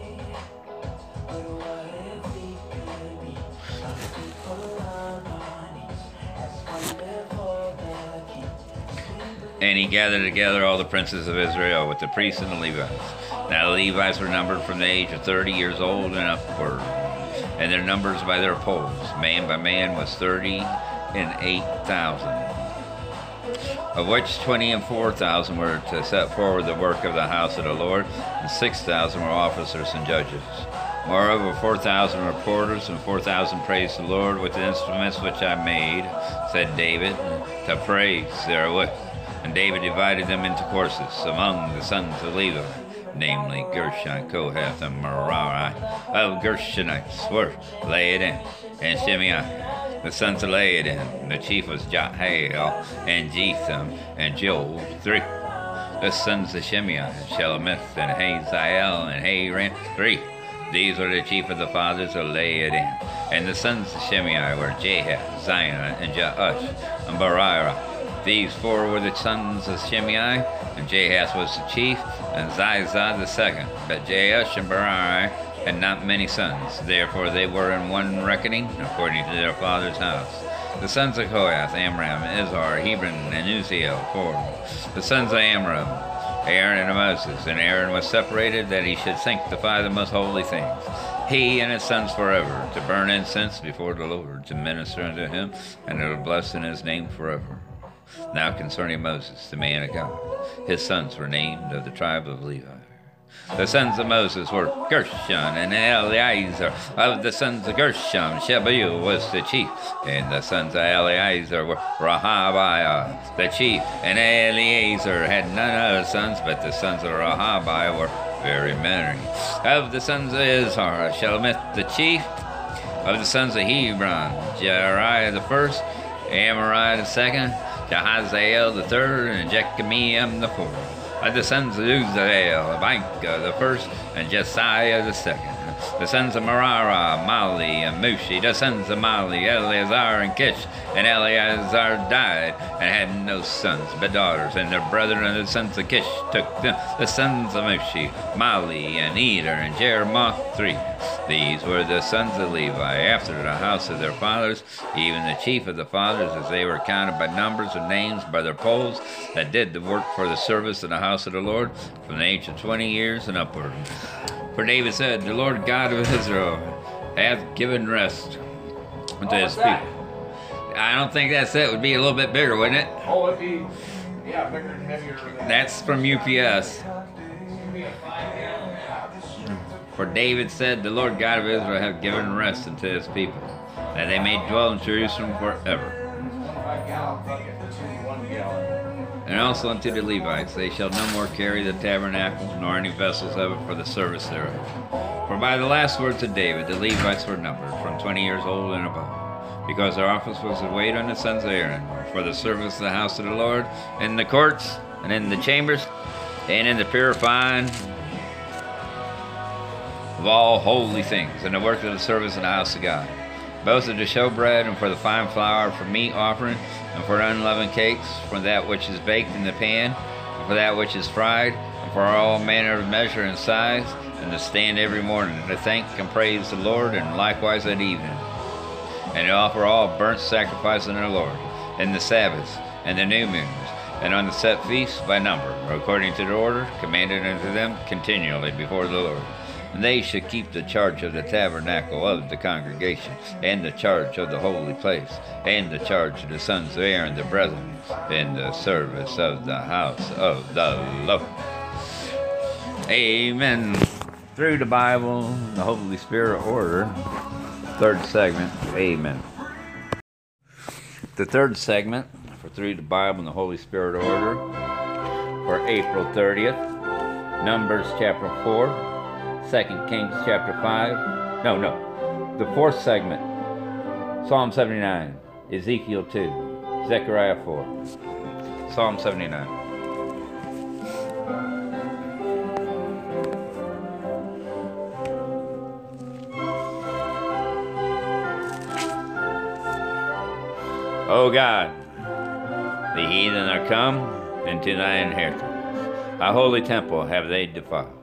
And he gathered together all the princes of Israel with the priests and the Levites. Now the Levites were numbered from the age of thirty years old and upward, and their numbers by their polls, man by man, was thirty and eight thousand, of which twenty and four thousand were to set forward the work of the house of the Lord, and six thousand were officers and judges. Moreover, four thousand were porters, and four thousand praised the Lord with the instruments which I made, said David, to praise therewith. And David divided them into courses among the sons of Levi, namely Gershon, Kohath, and Merari. Of Gershonites were Laadan and Shimei. The sons of Laadan, the chief was Jehiel, and Jetham, and Joel, three. The sons of Shimei, Shelomith, and Hazael, and Haran, three. These were the chief of the fathers of Laadan. And the sons of Shimei were Jahath, Zion, and Jeush, and Barira. These four were the sons of Shimei, and Jahath was the chief, and Zizah the second. But Jeush and Barai had not many sons, therefore they were in one reckoning, according to their father's house. The sons of Kohath, Amram, Izhar, Hebron, and Uzziel, four. The sons of Amram, Aaron and Moses, and Aaron was separated that he should sanctify the most holy things. He and his sons forever, to burn incense before the Lord, to minister unto him, and to bless in his name forever. Now concerning Moses, the man of God, his sons were named of the tribe of Levi. The sons of Moses were Gershon and Eleazar. Of the sons of Gershon, Shebuel was the chief. And the sons of Eleazar were Rehabiah, the chief. And Eleazar had none other sons, but the sons of Rehabiah were very many. Of the sons of Izhar, Shelomith the chief. Of the sons of Hebron, Jeriah the first, Amariah the second, Jahaziel the third, and Jechamiah the fourth. Of the sons of Uzziel, Abinka the first, and Jesiah the second. The sons of Merari, Mahli, and Mushi. The sons of Mahli, Eleazar and Kish. And Eleazar died, and had no sons, but daughters. And their brethren and the sons of Kish took them. The sons of Mushi, Mahli, and Eder, and Jeremoth, three. These were the sons of Levi, after the house of their fathers, even the chief of the fathers, as they were counted by numbers and names by their poles, that did the work for the service in the house of the Lord, from the age of twenty years and upward. For David said, The Lord God of Israel hath given rest unto his people. I don't think that's it. it. Would be a little bit bigger, wouldn't it? Oh, it'd be, yeah, bigger and heavier. Than That's from UPS. For David said, The Lord God of Israel hath given rest unto his people, that they may dwell in Jerusalem forever. And also unto the Levites, they shall no more carry the tabernacle, nor any vessels of it for the service thereof. For by the last words of David, the Levites were numbered from twenty years old and above, because their office was to wait on the sons of Aaron for the service of the house of the Lord, in the courts, and in the chambers, and in the purifying of all holy things, and the work of the service in the house of God, both of the showbread and for the fine flour for meat offering, and for unleavened cakes, for that which is baked in the pan, and for that which is fried, and for all manner of measure and size, and to stand every morning to thank and praise the Lord, and likewise at evening, and to offer all burnt sacrifice unto the Lord, and the Sabbaths, and the new moons, and on the set feasts by number, according to the order commanded unto them continually before the Lord. They should keep the charge of the tabernacle of the congregation, and the charge of the holy place, and the charge of the sons of Aaron the brethren, in the service of the house of the Lord. Amen. Through the Bible, the Holy Spirit order, third segment. Amen. The third segment for Through the Bible and the Holy Spirit order for April 30th, Numbers chapter 4 Second Kings chapter 5. No, no. The fourth segment. Psalm 79. Ezekiel 2. Zechariah 4. Psalm 79. O God, the heathen are come into thy inheritance. Thy holy temple have they defiled.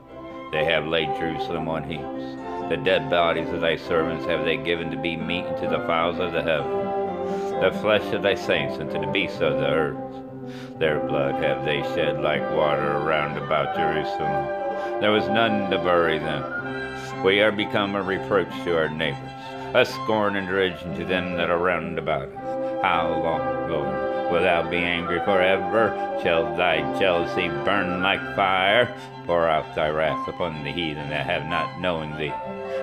They have laid Jerusalem on heaps. The dead bodies of thy servants have they given to be meat unto the fowls of the heaven, the flesh of thy saints unto the beasts of the earth. Their blood have they shed like water around about Jerusalem. There was none to bury them. We are become a reproach to our neighbors, a scorn and derision to them that are round about us. How long, Lord, wilt thou be angry forever? Shall thy jealousy burn like fire? Pour out thy wrath upon the heathen that have not known thee,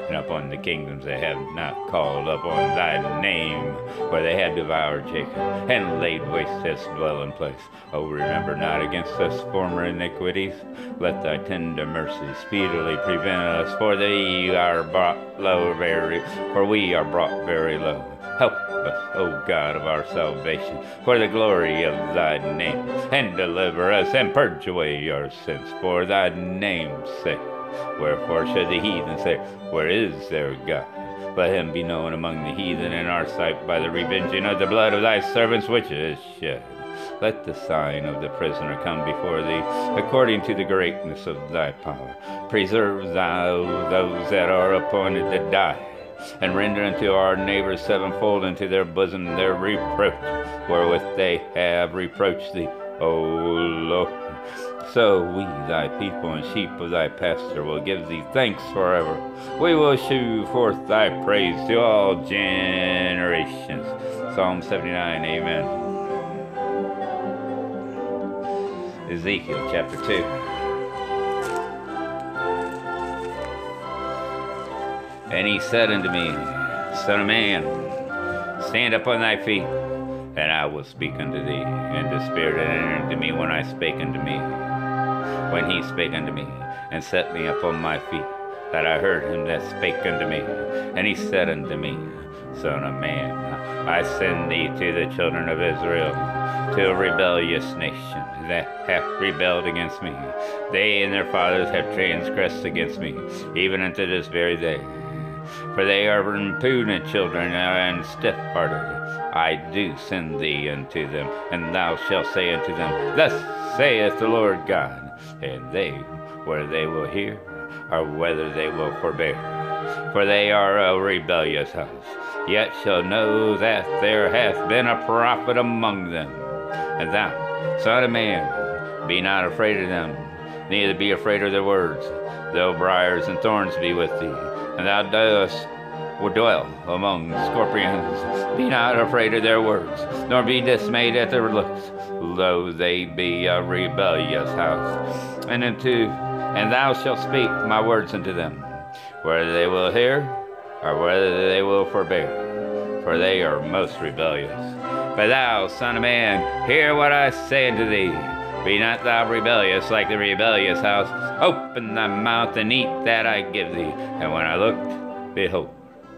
and upon the kingdoms that have not called upon thy name, for they have devoured Jacob, and laid waste his dwelling place. Oh, remember not against us former iniquities. Let thy tender mercy speedily prevent us, for we are brought low very, for we are brought very low. Help us, O God of our salvation, for the glory of thy name, and deliver us and purge away our sins for thy name's sake. Wherefore should the heathen say, Where is their God? Let him be known among the heathen in our sight by the revenging of the blood of thy servants which is shed. Let the sign of the prisoner come before thee, according to the greatness of thy power. Preserve thou those that are appointed to die and render unto our neighbors sevenfold into their bosom their reproach, wherewith they have reproached thee, O Lord. So we, thy people and sheep of thy pasture, will give thee thanks forever. We will shew forth thy praise to all generations. Psalm 79, Amen. Ezekiel chapter 2. And he said unto me, Son of man, stand up on thy feet, and I will speak unto thee. And the Spirit entered into me when I spake unto me, when he spake unto me, and set me upon my feet, that I heard him that spake unto me. And he said unto me, Son of man, I send thee to the children of Israel, to a rebellious nation that hath rebelled against me. They and their fathers have transgressed against me, even unto this very day for they are impudent children and stiff hearted. I do send thee unto them, and thou shalt say unto them, Thus saith the Lord God, and they, whether they will hear, or whether they will forbear. For they are a rebellious house, yet shall know that there hath been a prophet among them. And thou, son of man, be not afraid of them, neither be afraid of their words, though briars and thorns be with thee, and thou dost dwell among scorpions. Be not afraid of their words, nor be dismayed at their looks, though they be a rebellious house. And unto and thou shalt speak my words unto them, whether they will hear or whether they will forbear, for they are most rebellious. But thou, son of man, hear what I say unto thee. Be not thou rebellious like the rebellious house. Open thy mouth and eat that I give thee. And when I looked, behold,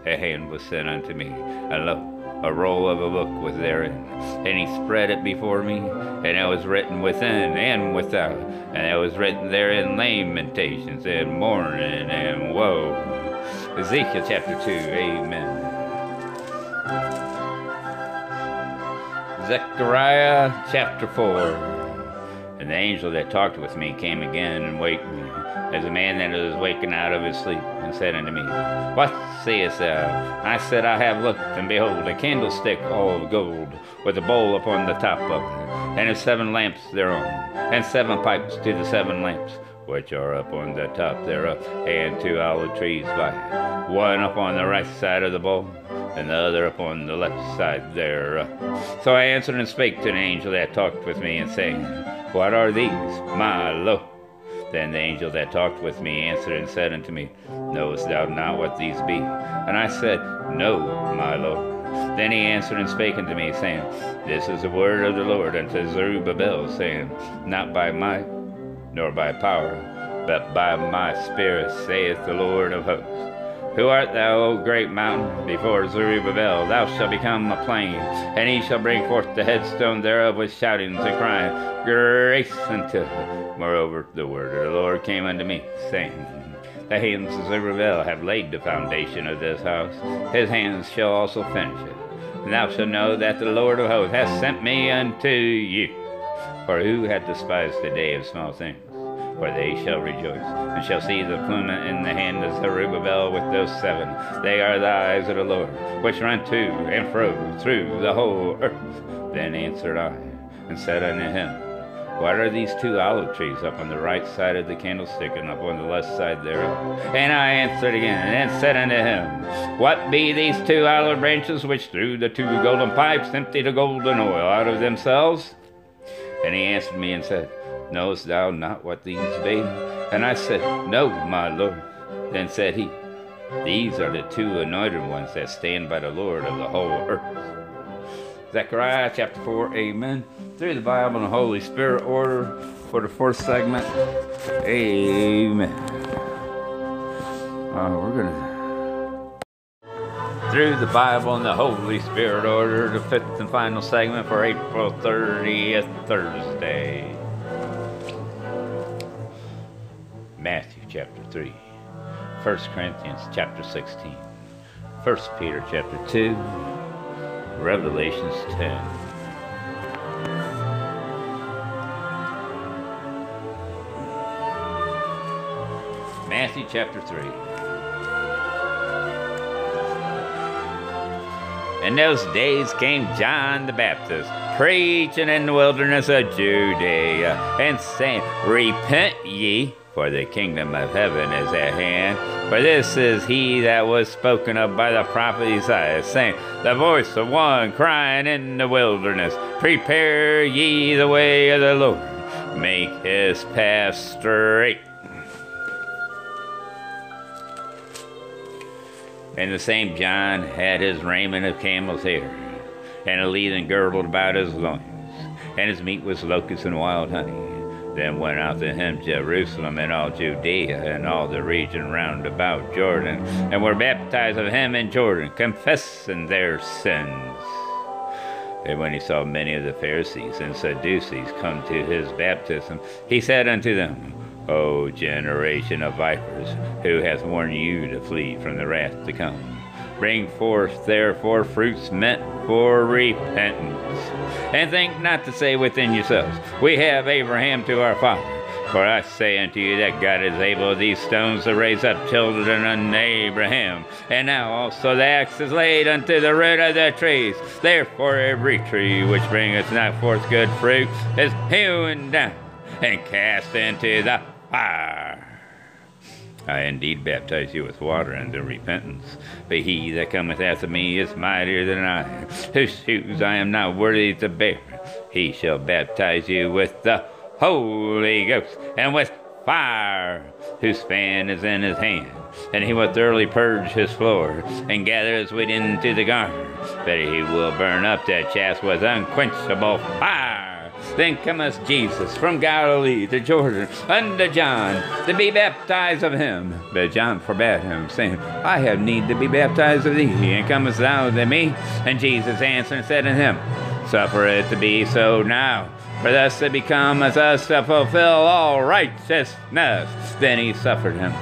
a hand was sent unto me, and lo, a roll of a book was therein. And he spread it before me, and it was written within and without, and it was written therein lamentations and mourning and woe. Ezekiel chapter 2, Amen. Zechariah chapter 4. And the angel that talked with me came again and waked me, as a man that is waking out of his sleep, and said unto me, What sayest thou? I said, I have looked, and behold, a candlestick all of gold, with a bowl upon the top of it, and seven lamps thereon, and seven pipes to the seven lamps, which are upon the top thereof, and two olive trees by it, one upon the right side of the bowl, and the other upon the left side there. So I answered and spake to the angel that talked with me, and saying, what are these? My lo. Then the angel that talked with me answered and said unto me, Knowest thou not what these be? And I said, No, my Lord. Then he answered and spake unto me, saying, This is the word of the Lord unto Zerubbabel, saying, Not by might, nor by power, but by my spirit, saith the Lord of hosts. Who art thou, O great mountain? Before Zerubbabel thou shalt become a plain, and he shall bring forth the headstone thereof with shoutings and crying, Grace unto him. Moreover, the word of the Lord came unto me, saying, The hands of Zerubbabel have laid the foundation of this house, his hands shall also finish it. And thou shalt know that the Lord of hosts hath sent me unto you. For who hath despised the day of small things? For they shall rejoice, and shall see the plume in the hand of Zerubbabel with those seven. They are the eyes of the Lord, which run to and fro through the whole earth. Then answered I, and said unto him, What are these two olive trees up on the right side of the candlestick and up on the left side thereof? And I answered again, and said unto him, What be these two olive branches which through the two golden pipes empty the golden oil out of themselves? And he answered me and said, Knowest thou not what these be? And I said, No, my Lord. Then said he, These are the two anointed ones that stand by the Lord of the whole earth. Zechariah chapter 4, Amen. Through the Bible and the Holy Spirit order for the fourth segment. Amen. Uh, we're going to through the Bible and the Holy Spirit order, the fifth and final segment for April 30th, Thursday. Matthew chapter 3, 1 Corinthians chapter 16, 1 Peter chapter 2, Revelations 10. Matthew chapter 3. In those days came John the Baptist, preaching in the wilderness of Judea, and saying, Repent ye, for the kingdom of heaven is at hand. For this is he that was spoken of by the prophet Isaiah, saying, The voice of one crying in the wilderness, Prepare ye the way of the Lord, make his path straight. And the same John had his raiment of camel's hair, and a leathern girdled about his loins, and his meat was locusts and wild honey. Then went out to him Jerusalem and all Judea and all the region round about Jordan, and were baptized of him in Jordan, confessing their sins. And when he saw many of the Pharisees and Sadducees come to his baptism, he said unto them, O generation of vipers, who hath warned you to flee from the wrath to come? Bring forth therefore fruits meant for repentance. And think not to say within yourselves, We have Abraham to our father. For I say unto you that God is able these stones to raise up children unto Abraham. And now also the axe is laid unto the root of the trees. Therefore every tree which bringeth not forth good fruit is hewn down and cast into the fire. I indeed baptize you with water unto repentance, but he that cometh after me is mightier than I, whose shoes I am not worthy to bear. He shall baptize you with the Holy Ghost and with fire, whose fan is in his hand. And he will thoroughly purge his floor and gather his wheat into the garner, but he will burn up that chaff with unquenchable fire. Then cometh Jesus from Galilee to Jordan unto John to be baptized of him. But John forbade him, saying, I have need to be baptized of thee, and comest thou to me? And Jesus answered and said unto him, Suffer it to be so now. For thus it becometh us to fulfill all righteousness. Then he suffered him.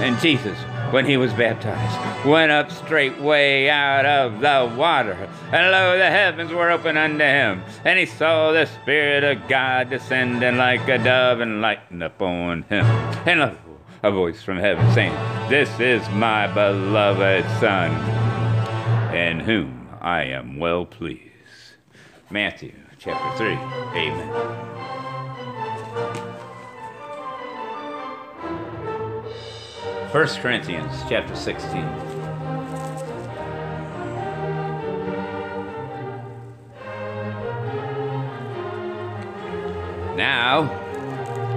And Jesus, when he was baptized, went up straightway out of the water. And lo, the heavens were opened unto him. And he saw the Spirit of God descending like a dove and lighten upon him. And lo, a voice from heaven saying, This is my beloved Son, in whom I am well pleased. Matthew chapter 3. Amen. 1 Corinthians chapter 16. Now,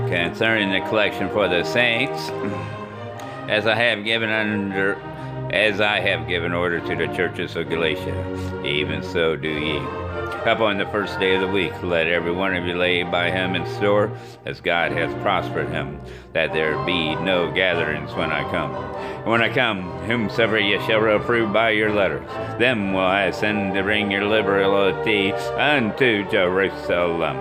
concerning the collection for the saints, as I have given under as I have given order to the churches of Galatia, even so do ye. Upon the first day of the week, let every one of you lay by him in store, as God hath prospered him, that there be no gatherings when I come. And when I come, whomsoever ye shall reprove by your letters, them will I send to bring your liberality unto Jerusalem.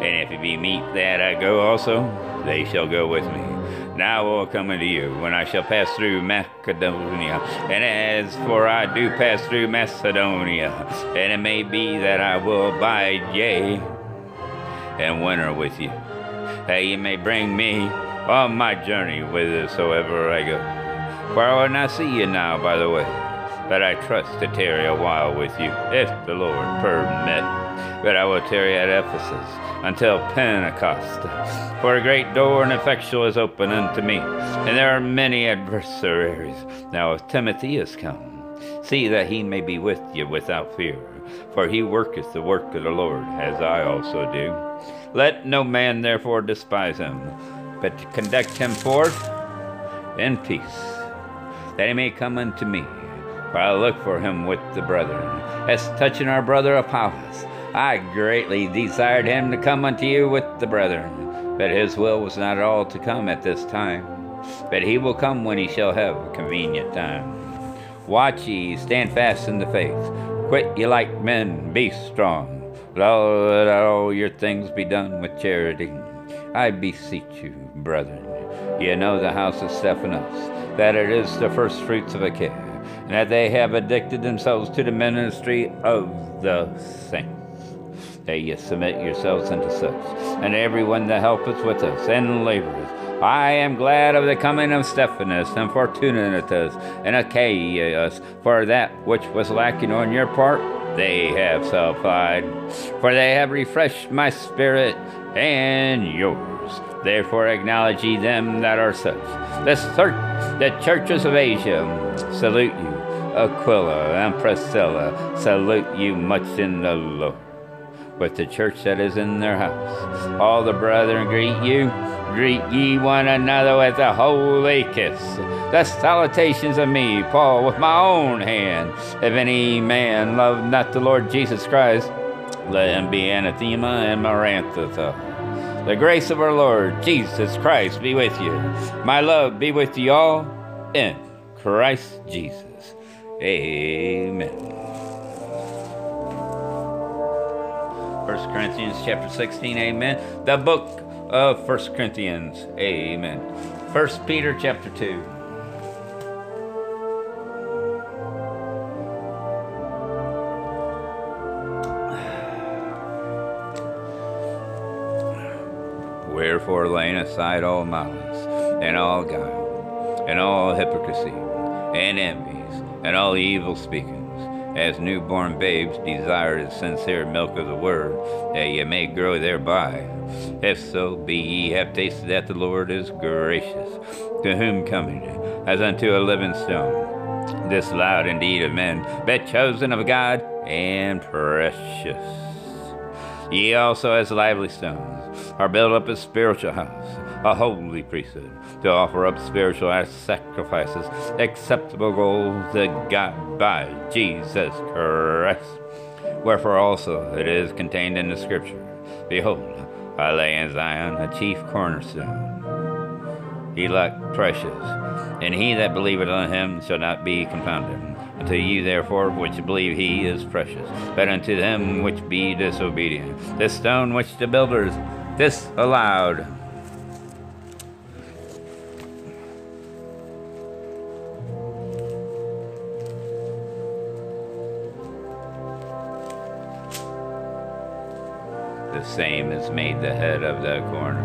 And if it be meet that I go also, they shall go with me. Now I will come unto you when I shall pass through Macedonia. And as for I do pass through Macedonia, and it may be that I will abide, yea, and winter with you, that ye may bring me on my journey whithersoever I go. For I will not see you now by the way, but I trust to tarry a while with you, if the Lord permit. But I will tarry at Ephesus until Pentecost. For a great door and effectual is open unto me, and there are many adversaries. Now if Timothy is come, see that he may be with you without fear, for he worketh the work of the Lord, as I also do. Let no man therefore despise him, but conduct him forth in peace, that he may come unto me. For I look for him with the brethren. As touching our brother Apollos, I greatly desired him to come unto you with the brethren, but his will was not at all to come at this time. But he will come when he shall have a convenient time. Watch ye, stand fast in the faith. Quit ye like men, be strong. Let all, your things be done with charity. I beseech you, brethren, ye know the house of Stephanas, that it is the first fruits of Achaia, and that they have addicted themselves to the ministry of the saints that ye submit yourselves unto such, and everyone that helpeth with us and laboreth. I am glad of the coming of Stephanas and Fortunatus and Achaeus, for that which was lacking on your part they have supplied, for they have refreshed my spirit and yours. Therefore acknowledge ye them that are such. The, thir- the churches of Asia salute you. Aquila and Priscilla salute you much in the Lord with the church that is in their house. All the brethren greet you. Greet ye one another with a holy kiss. The salutations of me, Paul, with my own hand. If any man love not the Lord Jesus Christ, let him be anathema and maranatha. The grace of our Lord Jesus Christ be with you. My love be with you all in Christ Jesus. Amen. 1 Corinthians chapter 16, amen. The book of 1 Corinthians, amen. 1 Peter chapter 2. Wherefore, laying aside all malice, and all guile, and all hypocrisy, and envies, and all evil speakings, as newborn babes desire the sincere milk of the word, that ye may grow thereby. If so be ye have tasted that the Lord is gracious, to whom coming as unto a living stone, disallowed indeed of men, but chosen of God and precious. Ye also, as lively stones, are built up a spiritual house, a holy priesthood, to offer up spiritual sacrifices acceptable to God by Jesus Christ. Wherefore also it is contained in the Scripture Behold, I lay in Zion a chief cornerstone, elect precious, and he that believeth on him shall not be confounded. Unto you, therefore, which believe he is precious, but unto them which be disobedient, this stone which the builders disallowed. Same as made the head of the corner,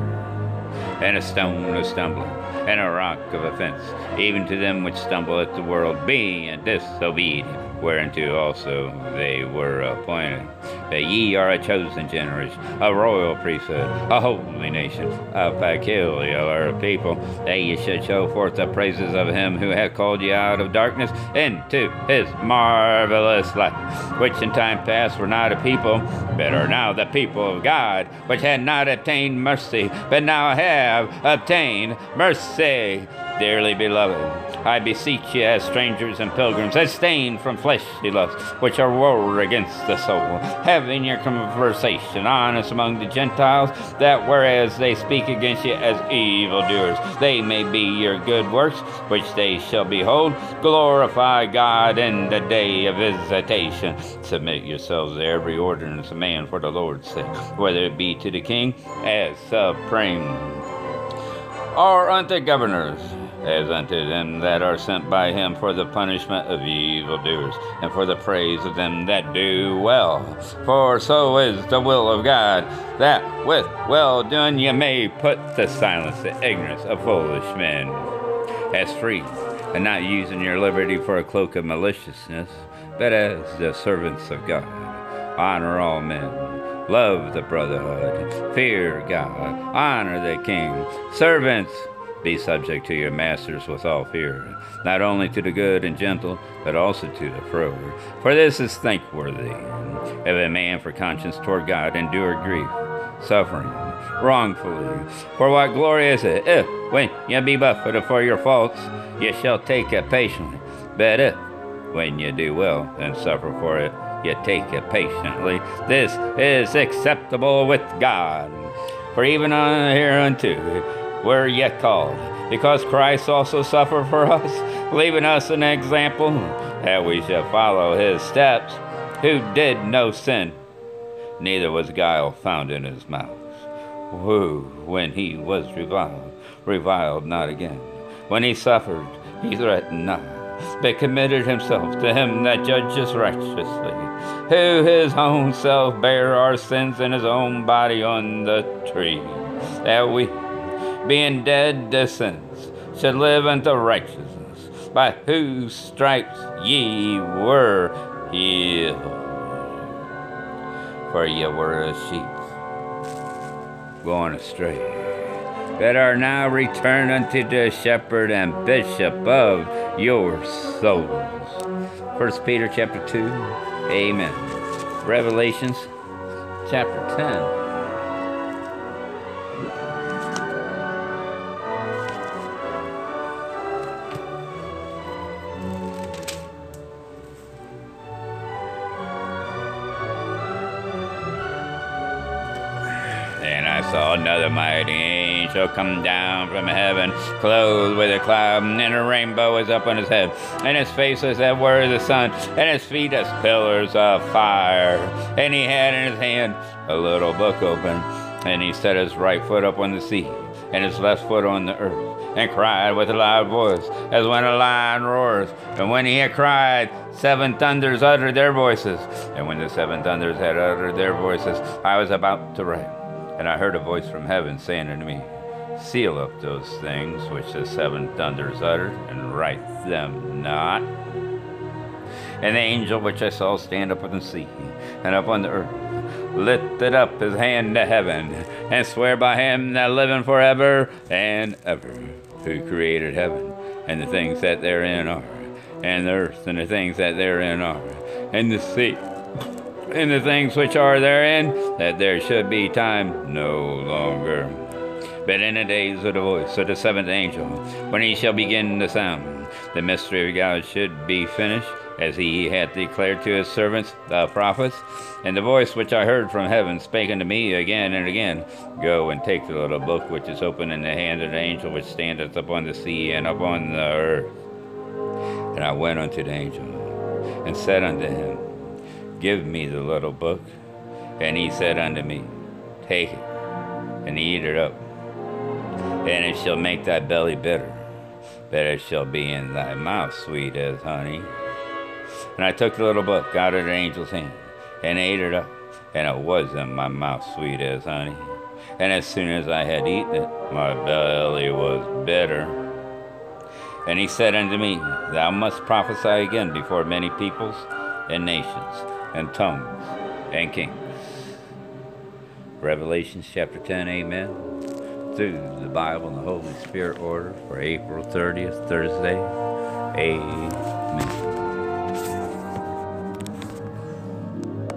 and a stone of stumbling, and a rock of offense, even to them which stumble at the world, being disobedient, whereunto also they were appointed. That ye are a chosen generation, a royal priesthood, a holy nation, a peculiar people, that ye should show forth the praises of him who hath called you out of darkness into his marvelous light, which in time past were not a people, but are now the people of God, which had not obtained mercy, but now have obtained mercy. Dearly beloved, I beseech you as strangers and pilgrims, abstain from fleshly lusts, which are war against the soul, having your conversation honest among the Gentiles, that whereas they speak against you as evildoers, they may be your good works, which they shall behold. Glorify God in the day of visitation. Submit yourselves to every ordinance of man for the Lord's sake, whether it be to the king as supreme, or unto governors as unto them that are sent by him for the punishment of evildoers, and for the praise of them that do well. For so is the will of God, that with well doing ye may put to silence the ignorance of foolish men. As free, and not using your liberty for a cloak of maliciousness, but as the servants of God. Honor all men. Love the brotherhood. Fear God. Honor the king. Servants, be subject to your masters with all fear, not only to the good and gentle, but also to the froward. For this is thankworthy. If a man for conscience toward God endure grief, suffering, wrongfully. For what glory is it, if, when ye be buffeted for your faults, ye shall take it patiently? But if, when ye do well and suffer for it, ye take it patiently, this is acceptable with God. For even hereunto were yet called, because Christ also suffered for us, leaving us an example that we shall follow his steps, who did no sin, neither was guile found in his mouth, who, when he was reviled, reviled not again. When he suffered, he threatened not, but committed himself to him that judges righteously, who his own self bare our sins in his own body on the tree, that we being dead to sins, should live unto righteousness, by whose stripes ye were healed. For ye were as sheep going astray, that are now returned unto the shepherd and bishop of your souls. First Peter chapter 2, Amen. Revelations chapter 10. Another mighty angel come down from heaven, clothed with a cloud, and a rainbow was up on his head, and his face was as were the sun, and his feet as pillars of fire. And he had in his hand a little book open, and he set his right foot up on the sea, and his left foot on the earth, and cried with a loud voice, as when a lion roars. And when he had cried, seven thunders uttered their voices. And when the seven thunders had uttered their voices, I was about to write. And I heard a voice from heaven saying unto me, Seal up those things which the seven thunders uttered, and write them not. And the angel which I saw stand up on the sea and up on the earth lifted up his hand to heaven, and swear by him that liveth forever and ever, who created heaven and the things that therein are, and the earth and the things that therein are, and the sea in the things which are therein, that there should be time no longer. But in the days of the voice of the seventh angel, when he shall begin to sound, the mystery of God should be finished, as he hath declared to his servants the prophets. And the voice which I heard from heaven spake unto me again and again, Go and take the little book which is open in the hand of the angel which standeth upon the sea and upon the earth. And I went unto the angel, and said unto him, Give me the little book. And he said unto me, Take it, and eat it up, and it shall make thy belly bitter, but it shall be in thy mouth sweet as honey. And I took the little book out of the angel's hand, and ate it up, and it was in my mouth sweet as honey. And as soon as I had eaten it, my belly was bitter. And he said unto me, Thou must prophesy again before many peoples and nations and tongues and kings. Revelations chapter 10, amen. Through the Bible and the Holy Spirit order for April 30th, Thursday, amen.